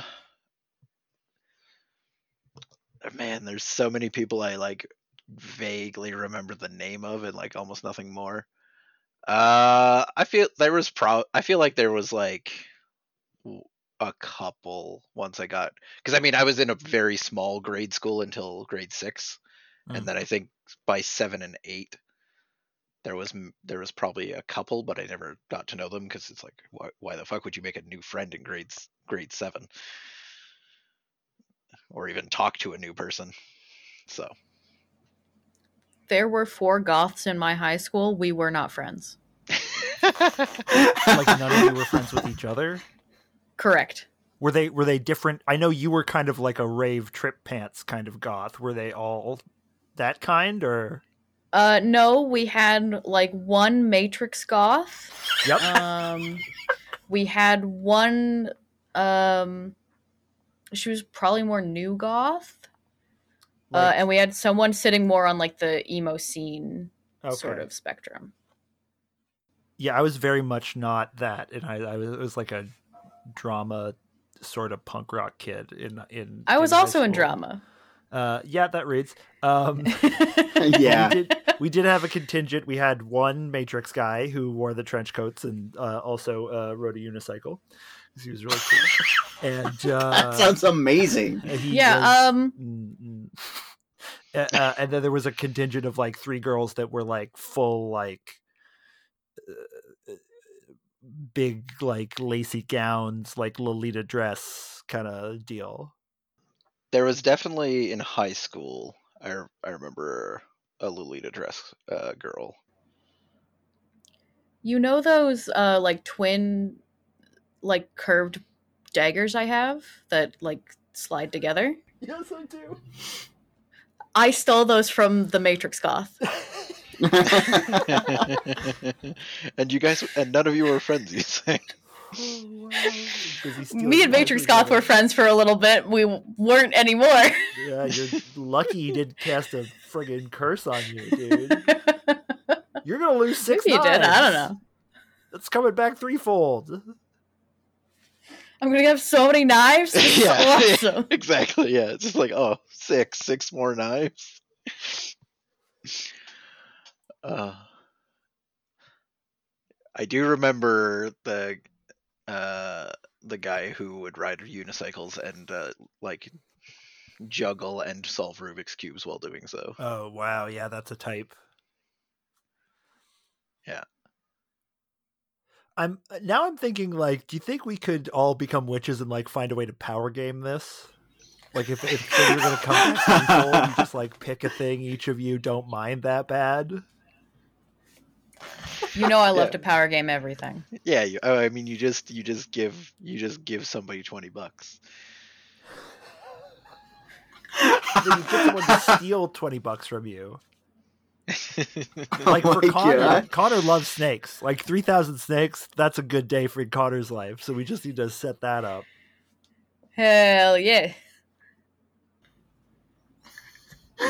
man there's so many people i like vaguely remember the name of and like almost nothing more. Uh i feel there was pro i feel like there was like a couple once i got because i mean i was in a very small grade school until grade six Mm. and then i think by seven and eight there was there was probably a couple but i never got to know them because it's like why, why the fuck would you make a new friend in grades grade seven? Or even talk to a new person so there were four goths in my high school. We were not friends. Like none of you were friends with each other. Correct. Were they were they different? I know you were kind of like a rave trip pants kind of goth. Were they all that kind or? Uh, no, we had like one Matrix goth. Yep. Um, we had one. Um, she was probably more new goth. Uh, and we had someone sitting more on like the emo scene okay. sort of spectrum. Yeah, I was very much not that, and I, I was, it was like a drama sort of punk rock kid in in. I was in also in drama. Uh, yeah, that reads. Um, yeah. we did, we did have a contingent. We had one Matrix guy who wore the trench coats and uh, also uh, rode a unicycle 'cause he was really cool. And uh, that sounds amazing. yeah, was- um Mm, mm. Uh, uh, and then there was a contingent of like three girls that were like full like uh, big like lacy gowns like lolita dress kind of deal There was definitely in high school. I I remember a Lolita dress uh, girl. you know those uh like twin like curved daggers I have that like slide together? yes i do I stole those from the Matrix Goth. and you guys, and none of you were friends. You say? Oh, Me and Matrix Goth were friends for a little bit. We weren't anymore. yeah you're lucky he didn't cast a friggin' curse on you dude you're gonna lose six Maybe you did. I don't know. it's coming back threefold I'm gonna have so many knives. This is awesome. exactly. Yeah, it's just like oh, six, six more knives. uh, I do remember the uh the guy who would ride unicycles and uh, like juggle and solve Rubik's cubes while doing so. oh wow yeah that's a type Yeah. I'm uh, now I'm thinking like, do you think we could all become witches and like find a way to power game this? Like if if say you're gonna come back threefold, you just like pick a thing each of you don't mind that bad. You know I love Yeah. to power game everything. Yeah, you, oh, I mean, you just you just give you just give somebody twenty bucks. Then you get someone to steal twenty bucks from you. Like Oh for my Connor, God. Connor loves snakes. Like three thousand snakes, that's a good day for Connor's life. So we just need to set that up. Hell yeah.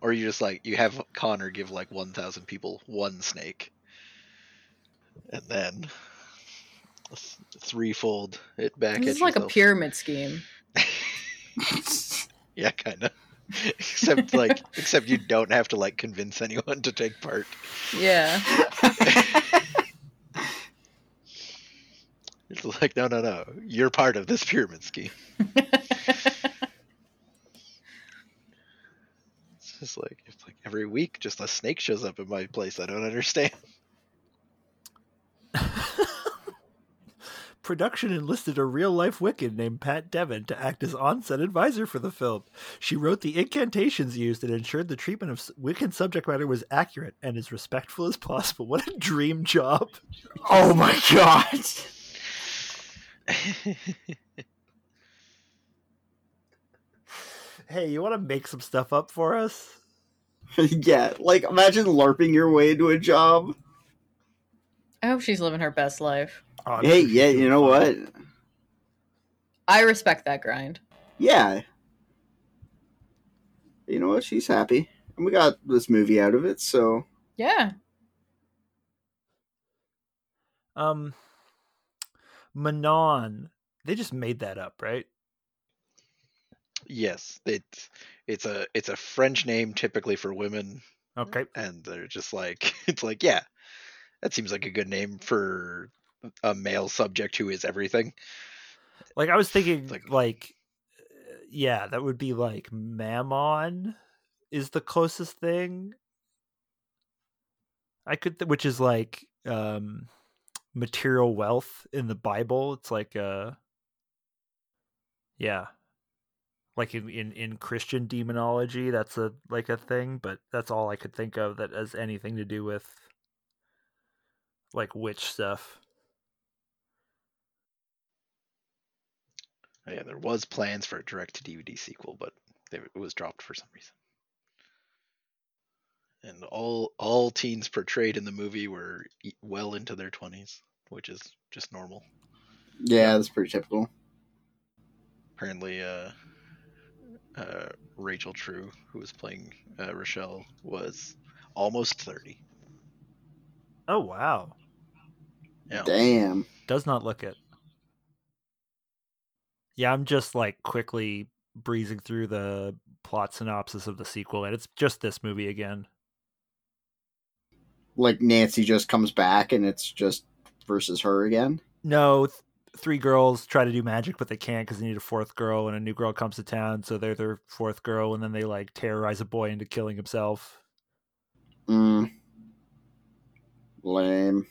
or you just like you have Connor give like one thousand people one snake, and then threefold it back. This at is like a pyramid scheme. Yeah, kind of. Except like, except you don't have to like convince anyone to take part. Yeah. It's like, no, no, no. You're part of this pyramid scheme. It's just like, it's like every week, just a snake shows up in my place. I don't understand. Production enlisted a real life Wiccan named Pat Devin to act as on set advisor for the film. She wrote the incantations used and ensured the treatment of Wiccan subject matter was accurate and as respectful as possible. What a dream job! oh my god. Hey, you want to make some stuff up for us? yeah, like imagine larping your way into a job. I hope she's living her best life. Oh, Hey, yeah, you know fine. what? I respect that grind. Yeah. You know what? She's happy. And we got this movie out of it, so Yeah. Um, Manon. They just made that up, right? yes, it's it's a it's a French name typically for women, Okay. and they're just like it's like yeah, that seems like a good name for a male subject who is everything. Like I was thinking, Like- like, yeah, that would be like Mammon is the closest thing I could, th- which is like um material wealth in the Bible. It's like uh, yeah, like in in in Christian demonology, that's a like a thing. But that's all I could think of that has anything to do with like witch stuff. Yeah, there was plans for a direct to DVD sequel, but they, it was dropped for some reason. And all all teens portrayed in the movie were well into their twenties, which is just normal. yeah, that's pretty typical. Apparently, uh, uh, Rachel True, who was playing uh, Rochelle, was almost thirty. Oh wow. Yeah, Damn. Does not look it. Yeah, I'm just like quickly breezing through the plot synopsis of the sequel, and it's just this movie again. Like Nancy just comes back and it's just versus her again. No, th- three girls try to do magic, but they can't because they need a fourth girl, and a new girl comes to town, so they're their fourth girl, and then they like terrorize a boy into killing himself. Mm. Lame.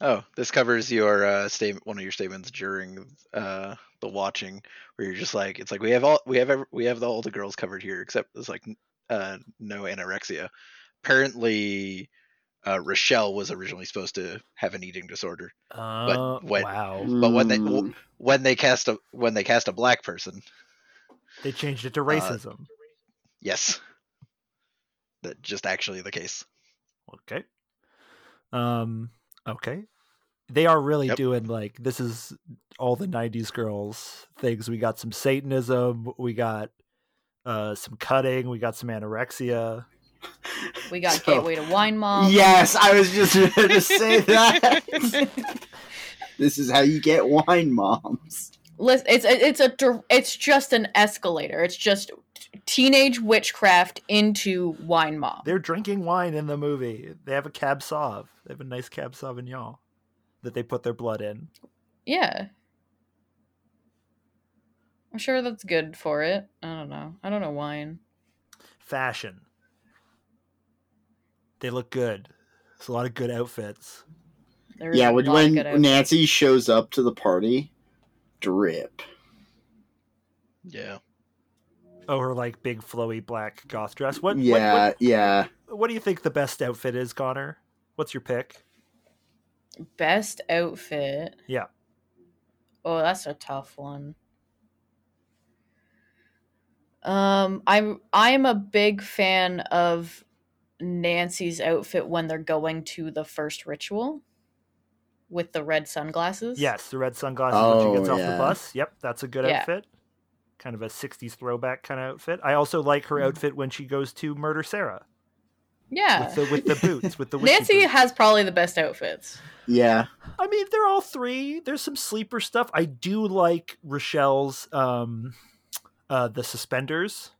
Oh, this covers your uh, statement. One of your statements during uh, the watching, where you're just like, it's like we have all we have ev- we have the, all the girls covered here, except it's like uh, no anorexia. Apparently, uh, Rochelle was originally supposed to have an eating disorder. Uh, when- wow, But when they- Mm. When they cast a when they cast a black person, they changed it to uh, racism. yes, that just actually the case. Okay. Um. Okay. They are really Yep. doing like this is all the '90s girls things. We got some Satanism. We got uh some cutting. We got some anorexia. We got So- Gateway to Wine Mom. Yes, I was just going to say that. this is how you get wine moms. Listen, it's it's a it's just an escalator. It's just teenage witchcraft into wine mom. They're drinking wine in the movie. They have a cab sauv. They have a nice cab sauvignon that they put their blood in. Yeah. I'm sure that's good for it. I don't know. I don't know wine. Fashion. They look good. It's a lot of good outfits. There's yeah, when, when outfits. Nancy shows up to the party, drip. Yeah. Oh, her like big flowy black goth dress. What? what- yeah, What, yeah. what, do you think the best outfit is, Connor? What's your pick? Best outfit. Yeah. Oh, that's a tough one. Um, I'm I'm a big fan of Nancy's outfit when they're going to the first ritual with the red sunglasses. Yes, the red sunglasses when she gets Oh, off the bus. Yep, that's a good Yeah. outfit. Kind of a '60s throwback kind of outfit. I also like her Mhm. outfit when she goes to murder Sarah Yeah. with the with the boots, with the Nancy boots. has probably the best outfits. Yeah. I mean, they're all three. There's some sleeper stuff. I do like Rochelle's um uh the suspenders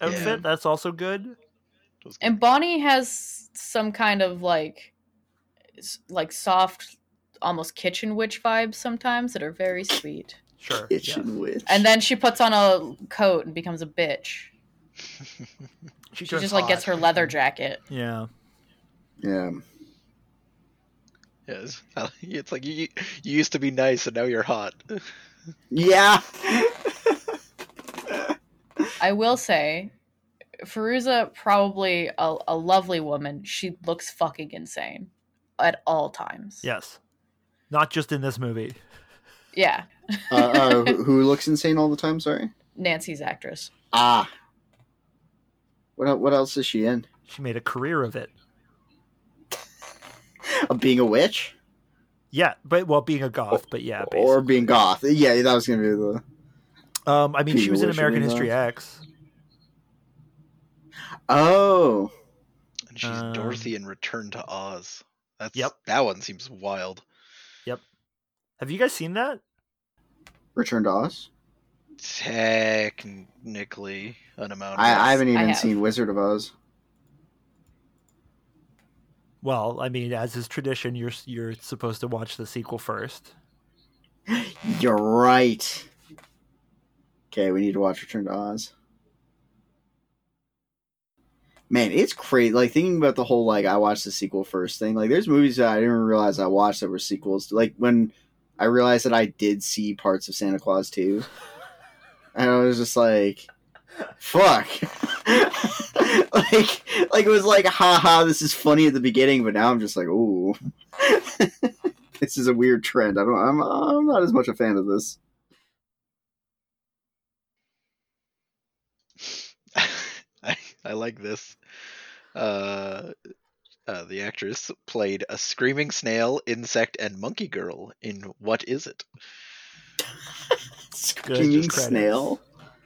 outfit. Yeah. That's also good. And Bonnie has some kind of like like soft almost kitchen witch vibes sometimes that are very sweet. Sure. Kitchen witch. And then she puts on a coat and becomes a bitch. yeah. She turns just like gets her leather jacket. Yeah. yeah. Yes. It's like you you used to be nice and now you're hot. Yeah. I will say, Fairuza probably a, a lovely woman. She looks fucking insane at all times. Yes. Not just in this movie. Yeah. uh, uh, who- who looks insane all the time? Sorry. Nancy's actress. Ah. What what else is she in? She made a career of it. Of being a witch Yeah, but well, being a goth, but yeah, basically. or being goth? Yeah, that was gonna be the. Um, I mean, she was in American History goth. X. Oh. And she's Um, Dorothy in Return to Oz. That's Yep. that one seems wild. Yep. Have you guys seen that? Return to Oz. Technically an amount. I, I haven't I even have. seen Wizard of Oz. Well, I mean, as is tradition, you're you're supposed to watch the sequel first. You're right. Okay, we need to watch Return to Oz. Man, it's crazy. Like thinking about the whole like I watched the sequel first thing. Like there's movies that I didn't realize I watched that were sequels. Like when I realized that I did see parts of Santa Claus 2. And I was just like fuck. like like it was like haha this is funny at the beginning, but now I'm just like, ooh. this is a weird trend. I don't I'm I'm not as much a fan of this. I, I like this. Uh, uh, the actress played a screaming snail, insect, and monkey girl in What Is It? Screaming snail.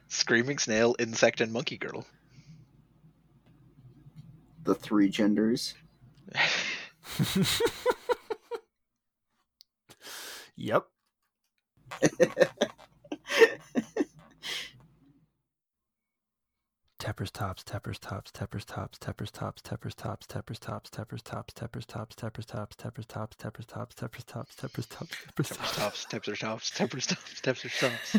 Screaming snail, insect, and monkey girl. The three genders. Yep. Teppers tops, Teppers tops, Teppers tops, Teppers tops, Teppers tops, Teppers tops, Teppers tops, Teppers tops, Teppers tops, Teppers tops, Teppers tops, Teppers tops, Teppers tops, Teppers Temper tops. stops, temper stops, temper stops, temper stops.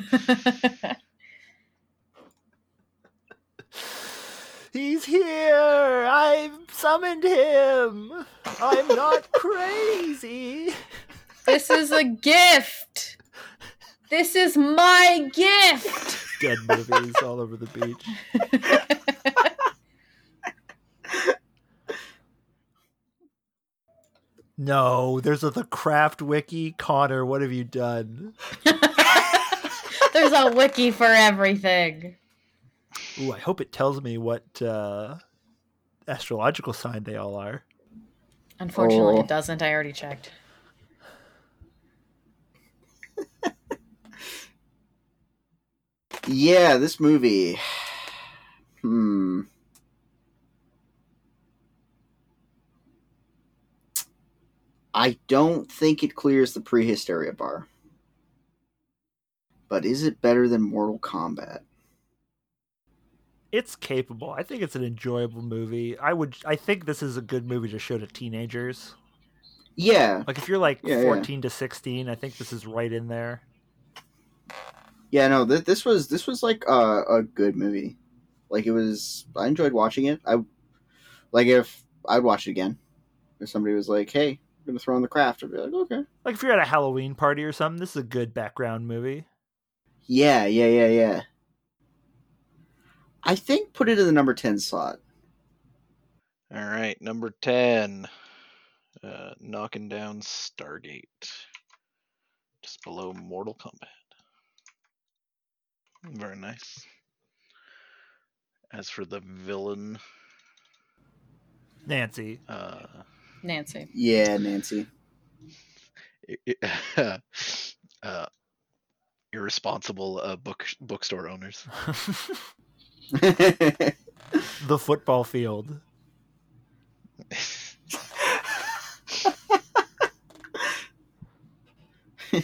He's here! I've summoned him! I'm not crazy! this is a gift. This is my gift. Dead movies all over the beach. No, there's a the craft wiki. Connor, what have you done? There's a wiki for everything. Ooh, I hope it tells me what uh, astrological sign they all are. Unfortunately, Oh. it doesn't. I already checked. Yeah, this movie. Hmm. I don't think it clears the prehysteria bar. But is it better than Mortal Kombat? It's capable. I think it's an enjoyable movie. I would. I think this is a good movie to show to teenagers. Yeah, Like if you're like Yeah, yeah. 14 to 16, I think this is right in there. Yeah. No, th- this was this was like a, a good movie. Like it was. I enjoyed watching it. I like if I'd watch it again. If somebody was like, "Hey, I'm gonna throw in the craft," I'd be like, "Okay." Like if you're at a Halloween party or something, this is a good background movie. Yeah, yeah, yeah, yeah. I think put it in the number ten slot. All right, number 10. Uh, knocking down Stargate. Just below Mortal Kombat. Very nice. As for the villain, Nancy. uh, Nancy. Yeah, Nancy. uh, irresponsible uh, book bookstore owners. the football field.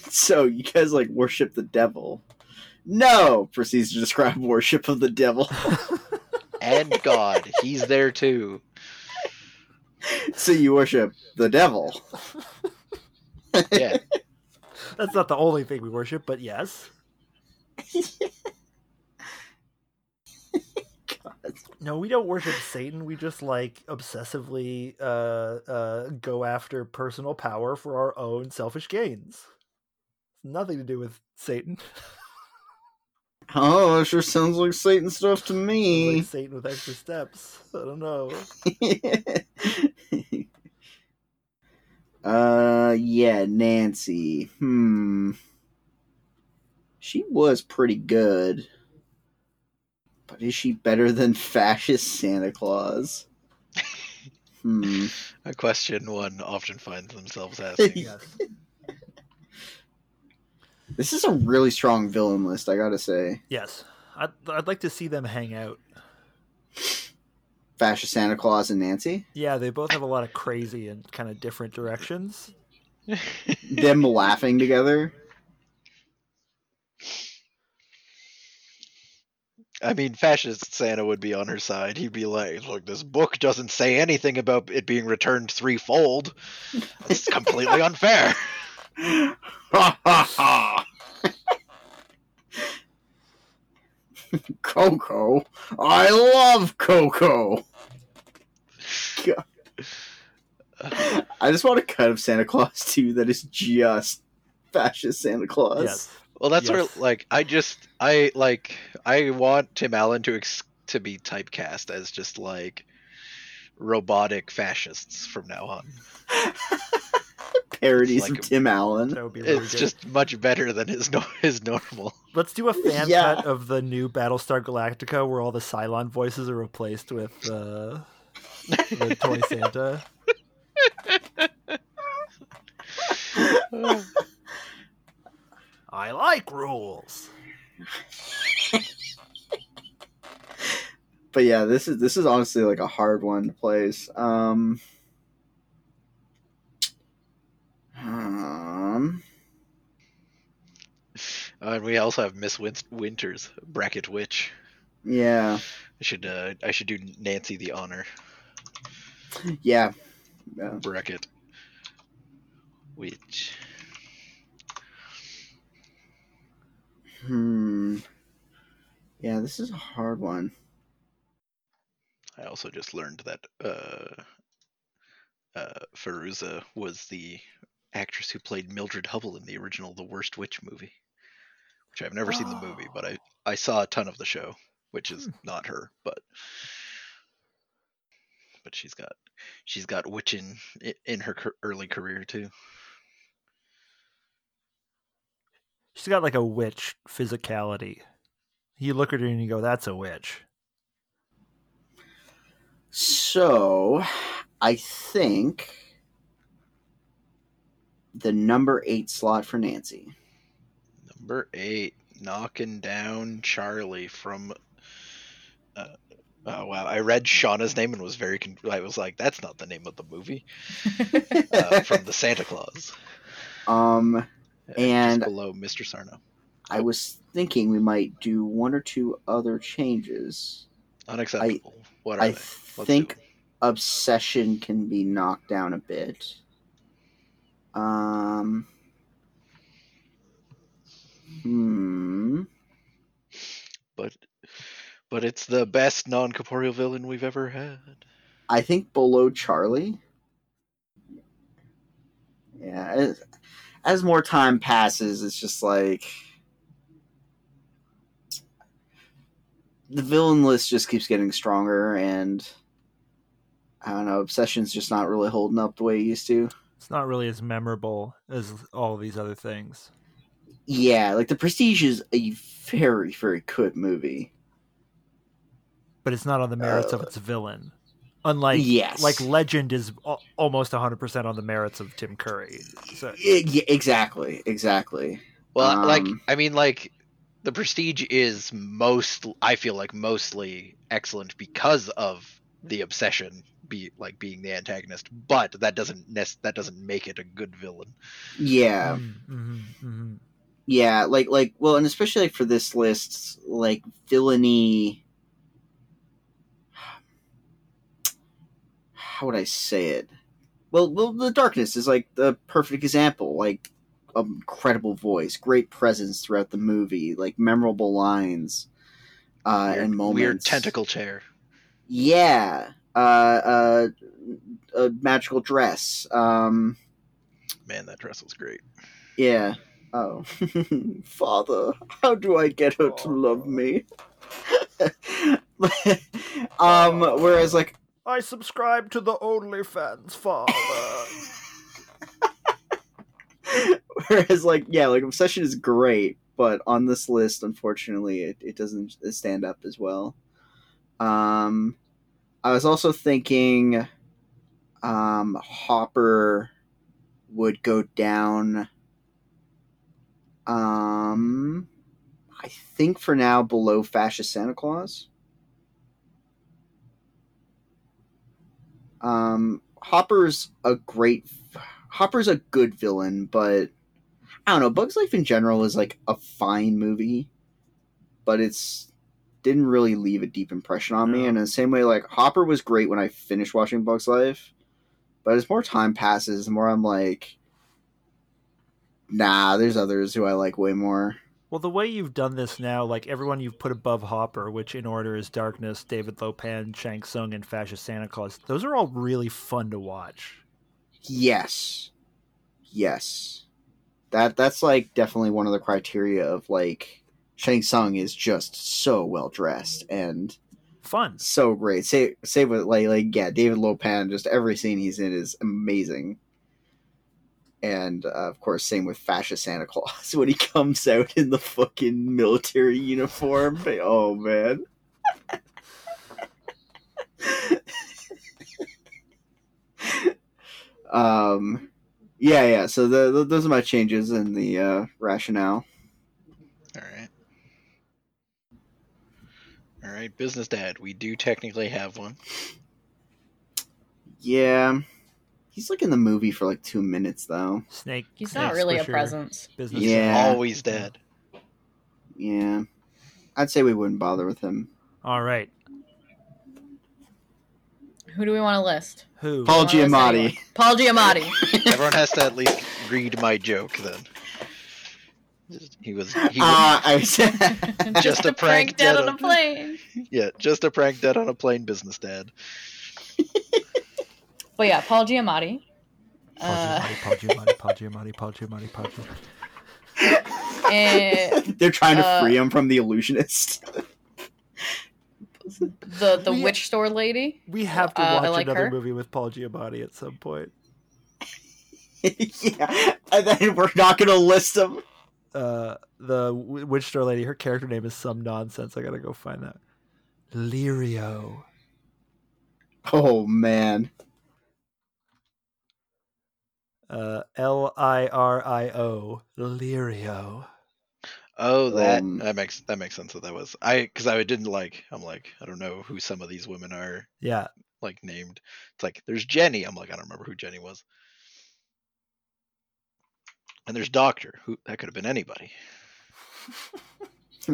so you guys like worship the devil? No, proceeds to describe worship of the devil. and God, he's there too. so you worship the devil. Yeah, That's not the only thing we worship, but yes. No, we don't worship Satan. We just like obsessively uh, uh, go after personal power for our own selfish gains. Nothing to do with Satan. Oh, that sure sounds like Satan stuff to me. like Satan with extra steps. I don't know. uh, yeah, Nancy. Hmm. She was pretty good. But is she better than fascist Santa Claus? Hmm. a question one often finds themselves asking. Yes. This is a really strong villain list, I gotta say. Yes. I'd, I'd like to see them hang out. Fascist Santa Claus and Nancy. Yeah, they both have a lot of crazy and kind of different directions. Them laughing together. I mean, fascist Santa would be on her side. He'd be like, "Look, this book doesn't say anything about it being returned threefold. It's completely unfair." Ha ha ha! Coco. I love Coco. God. I just want a cut of Santa Claus too that is just fascist Santa Claus. Yes. Well, that's Yes. where like I just I like I want Tim Allen to ex- to be typecast as just like robotic fascists from now on. Parodies Like of a- Tim Allen. That would be really It's good. just much better than his no- his normal. Let's do a fan Yeah. cut of the new Battlestar Galactica where all the Cylon voices are replaced with uh, the toy Santa. I like rules. But yeah, this is this is honestly like a hard one to place. Um, um Uh, and we also have Miss Win- Winters, bracket witch. Yeah, I should uh, I should do Nancy the honor. yeah, yeah. Bracket. witch. Hmm. Yeah, this is a hard one. I also just learned that uh, uh, Fairuza was the actress who played Mildred Hubble in the original The Worst Witch movie, which I've never seen the movie, but I, oh. I saw a ton of the show, which is hmm. not her, but but she's got she's got witching i- in her early career too. She's got like a witch physicality. You look at her and you go, "That's a witch." So, I think the number eight slot for Nancy. Number eight, knocking down Charlie from. Uh, oh wow! I read Shauna's name and was very. Con- I was like, "That's not the name of the movie." Uh, from the Santa Claus. Um, Uh, just And- below Mr. Sarno. I was thinking we might do one or two other changes. Unacceptable. what are I they? Let's think obsession can be knocked down a bit. Um. Hmm. but but it's the best non-corporeal villain we've ever had. I think below Charlie. Yeah, as, as more time passes, it's just like the villain list just keeps getting stronger, and I don't know, Obsession's just not really holding up the way it used to. It's not really as memorable as all these other things. Yeah, like The Prestige is a very, very good movie. but it's not on the merits of Uh, its villain. Unlike yes. like Legend is al- almost 100% on the merits of Tim Curry. So I- yeah, exactly, exactly. Well, like Um, I mean, like the Prestige is most. I feel like mostly excellent because of the obsession, be like being the antagonist. But that doesn't nec- that doesn't make it a good villain. Yeah. Mm, mhm, mhm. Yeah, like like well, and especially like for this list, like villainy. How would I say it? Well, well, the darkness is like the perfect example. Like, incredible voice, great presence throughout the movie, like memorable lines, uh, weird, and moments. weird tentacle chair. Yeah, uh, uh, a magical dress. Um, Man, that dress was great. Yeah. Oh, father, how do I get her to love me? um, whereas like, I subscribe to the OnlyFans, father. whereas like, yeah, like obsession is great, but on this list, unfortunately, it, it doesn't stand up as well. Um, I was also thinking, um, Hopper would go down. Um, I think for now below fascist Santa Claus. Um, Hopper's a great, Hopper's a good villain, but I don't know. Bugs Life in general is like a fine movie, but it's didn't really leave a deep impression on me. And in the same way, like Hopper was great when I finished watching Bugs Life, but as more time passes, the more I'm like, nah, there's others who I like way more. well, the way you've done this now, like everyone you've put above Hopper, which in order is Darkness, David Lopan, Shang Tsung, and Fascist Santa Claus, those are all really fun to watch. Yes, yes, that that's like definitely one of the criteria of like Shang Tsung is just so well dressed and Fun. so great. Say say with like like yeah, David Lopan. Just every scene he's in is amazing. And uh, of course, same with fascist Santa Claus when he comes out in the fucking military uniform. Oh man. um, yeah, yeah. So the, the, those are my changes in the uh, rationale. All right. All right, business dad. We do technically have one. Yeah, he's like in the movie for like two minutes though. Snake. He's Snake not really a presence. Business. Yeah. Always dead. Yeah, I'd say we wouldn't bother with him. All right. Who do we want to list? Who? Paul Wanna Giamatti. Paul Giamatti. Everyone has to at least read my joke then. He was he was, Uh, I was, Just, a a prank prank dead dead on a plane. yeah, just a prank dead on a plane business dad. But yeah, Paul Giamatti. Paul Uh, Giamatti, Paul Giamatti, Paul Giamatti, Paul Giamatti, Paul Giamatti. and they're trying to Uh, free him from the illusionist. the the We- witch store lady. We have to Uh, watch like another her. movie with Paul Giamatti at some point. yeah, and then we're not gonna list them. Uh, the witch store lady, her character name is some nonsense. I gotta go find that. Lirio. Oh man, Uh, L I R I O. Lirio. Oh, that Um, that makes that makes sense. That that was I because I didn't like. I'm like I don't know who some of these women are Yeah. like named. It's like there's Jenny. I'm like I don't remember who Jenny was. And there's Doctor. Who that could have been anybody.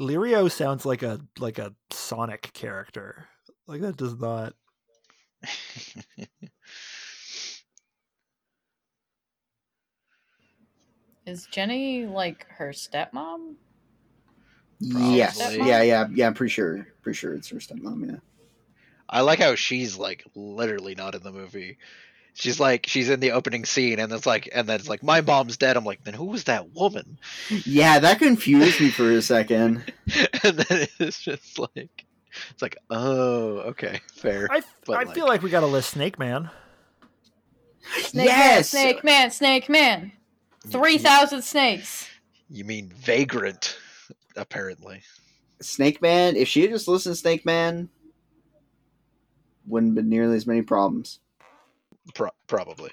Lirio sounds like a like a Sonic character. Like that does not. Is Jenny like her stepmom? yes, Probably. yeah, yeah, yeah. I'm pretty sure, pretty sure it's her stepmom. Yeah. I like how she's like literally not in the movie. She's like she's in the opening scene, and it's like, and then it's like my mom's dead. I'm like, then who was that woman? Yeah, that confused me for a second. and then it's just like, it's like, oh, okay, fair. I, But, I like- feel like we gotta list Snake Man. Snake yes, man, snake man, snake man. Three thousand snakes. You mean vagrant? Apparently, Snake Man. If she had just listened to Snake Man, wouldn't have been nearly as many problems. Pro- probably.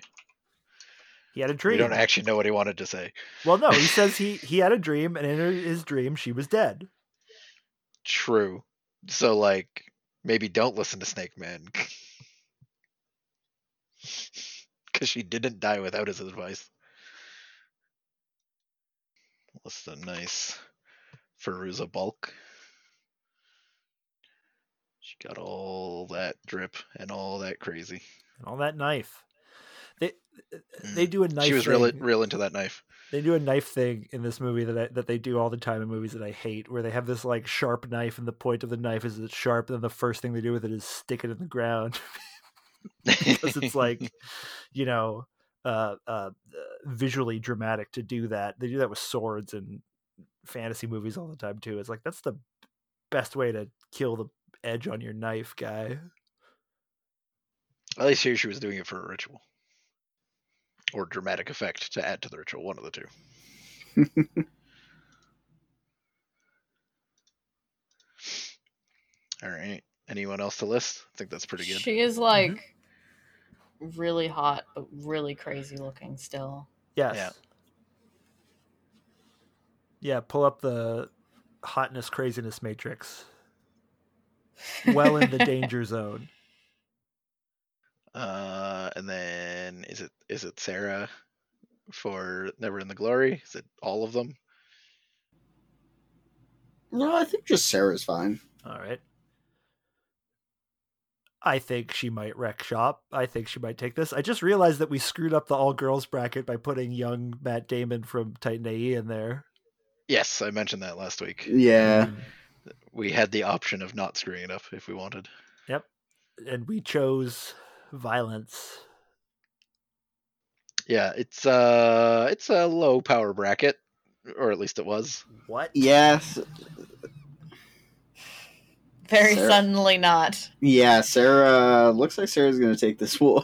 He had a We dream. don't actually know what he wanted to say. Well, no, he says he he had a dream, and in his dream, she was dead. True. So like, maybe don't listen to Snake Man. Because she didn't die without his advice. What's the nice Fairuza Balk? She got all that drip and all that crazy. And all that knife. They they do a knife. Mm. she was thing. real real into that knife. They do a knife thing in this movie that I, that they do all the time in movies that I hate, where they have this like sharp knife, and the point of the knife is it's sharp, and then the first thing they do with it is stick it in the ground because it's like, you know, uh, uh, visually dramatic to do that. They do that with swords and fantasy movies all the time too. It's like that's the best way to kill the edge on your knife, guy. At least here she was doing it for a ritual. Or dramatic effect to add to the ritual, one of the two. All right. Anyone else to list? I think that's pretty good. She is like mm-hmm. really hot, but really crazy looking still. Yes. Yeah. Yeah, pull up the hotness craziness matrix. Well in the danger zone. Uh, and then is it is it Sarah for Never in the Glory? Is it all of them? No, I think just Sarah's fine. All right. I think she might wreck shop. I think she might take this. I just realized that we screwed up the all girls bracket by putting young Matt Damon from Titan AE in there. Yes, I mentioned that last week. Yeah. We had the option of not screwing it up if we wanted. Yep. And we chose violence. Yeah, it's uh it's a low power bracket, or at least it was. What? Yes. Very Sarah- suddenly not. Yeah, Sarah looks like Sarah's gonna take this one.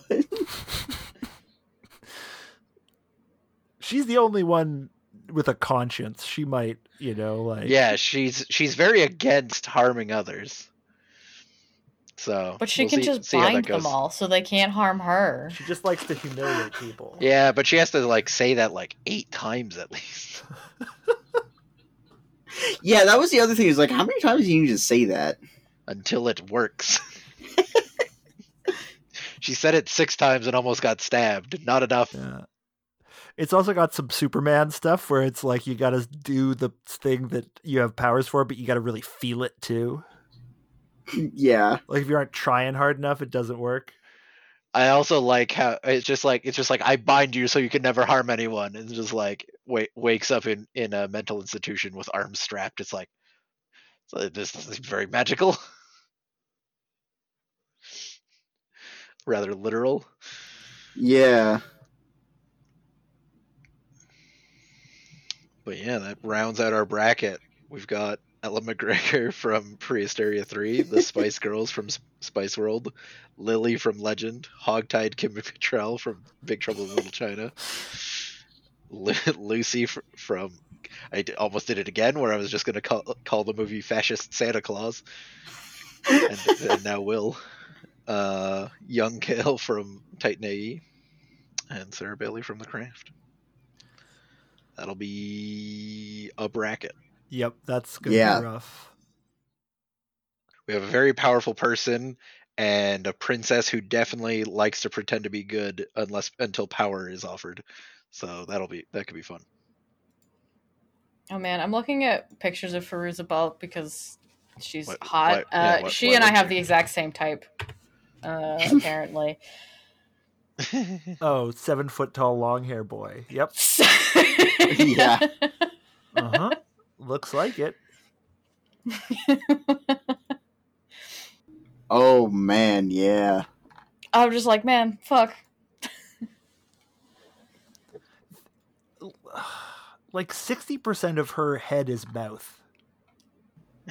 She's the only one with a conscience. She might, you know, like Yeah, she's she's very against harming others. So, But she we'll can see- just see bind them all so they can't harm her. She just likes to humiliate people. Yeah, but she has to like say that like eight times at least. yeah, that was the other thing. Is like, how many times do you need to say that? until it works. she said it six times and almost got stabbed. Not enough. Yeah. It's also got some Superman stuff where it's like you got to do the thing that you have powers for, but you got to really feel it too. Yeah. Like if you aren't trying hard enough, it doesn't work. I also like how it's just like it's just like I bind you so you can never harm anyone, and just like wait, wakes up in in a mental institution with arms strapped. It's like so this is very magical, rather literal. Yeah. But yeah, that rounds out our bracket. We've got Ella McGregor from Prehysteria 3, the Spice Girls from S- Spice World, Lily from Legend, Hogtied Kim Cattrall from Big Trouble in Little China, Lu- Lucy f- from. I d- almost did it again, where I was just going to call, call the movie Fascist Santa Claus, and, and now will. Uh, Young Cale from Titan AE, and Sarah Bailey from The Craft. That'll be a bracket. Yep, that's gonna Yeah. be rough. We have a very powerful person and a princess who definitely likes to pretend to be good unless until power is offered. So that'll be that could be fun. Oh man, I'm looking at pictures of Fairuza Balk because she's What- hot. what- yeah, uh, what- she and I have you- the exact same type, uh, apparently. Oh, seven foot tall, long hair boy. Yep. Yeah. Uh huh. Looks like it. Oh man, yeah. I'm just like, man, fuck. Like sixty percent of her head is mouth.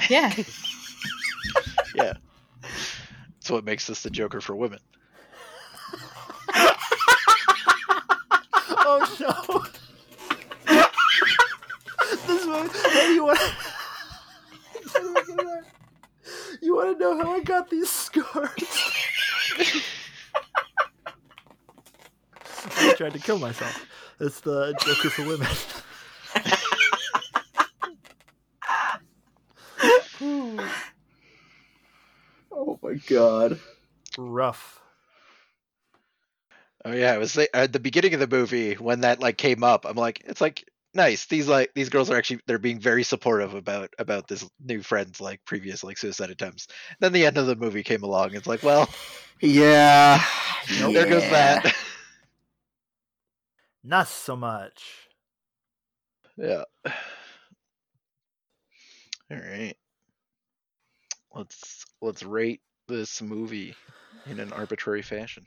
Yeah. yeah. That's what makes this the Joker for women. oh no! You want? you want to know how I got these scars? I tried to kill myself. It's the Joker for women. Oh my god. Rough. Oh yeah, it was say- at the beginning of the movie when that like came up. I'm like, it's like nice. These like these girls are actually they're being very supportive about about this new friend's like previous like suicide attempts. Then the end of the movie came along. It's like, well, Yeah. there goes that. Not so much. Yeah. All right. Let's let's rate this movie in an arbitrary fashion.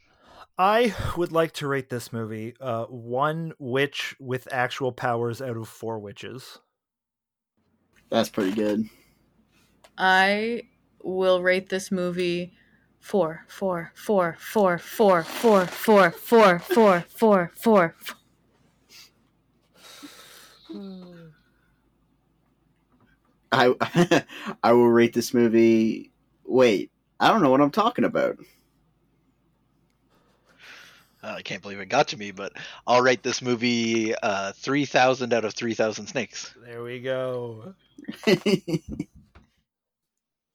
I would like to rate this movie uh, one witch with actual powers out of four witches. That's pretty good. I will rate this movie four, four, four, four, four, four, four, four, four, four, four. I I will rate this movie. Wait, I don't know what I'm talking about. Uh, I can't believe it got to me, but I'll rate this movie uh, three thousand out of three thousand snakes. There we go.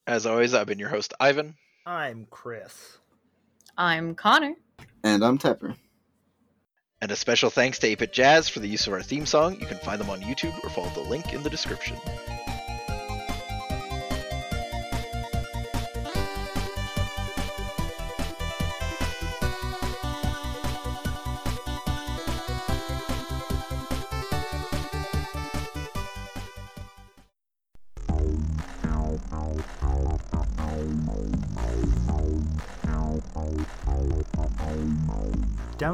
As always, I've been your host, Ivan. I'm Chris. I'm Connor. and I'm Tepper. And a special thanks to 8-Bit Jazz for the use of our theme song. You can find them on YouTube or follow the link in the description.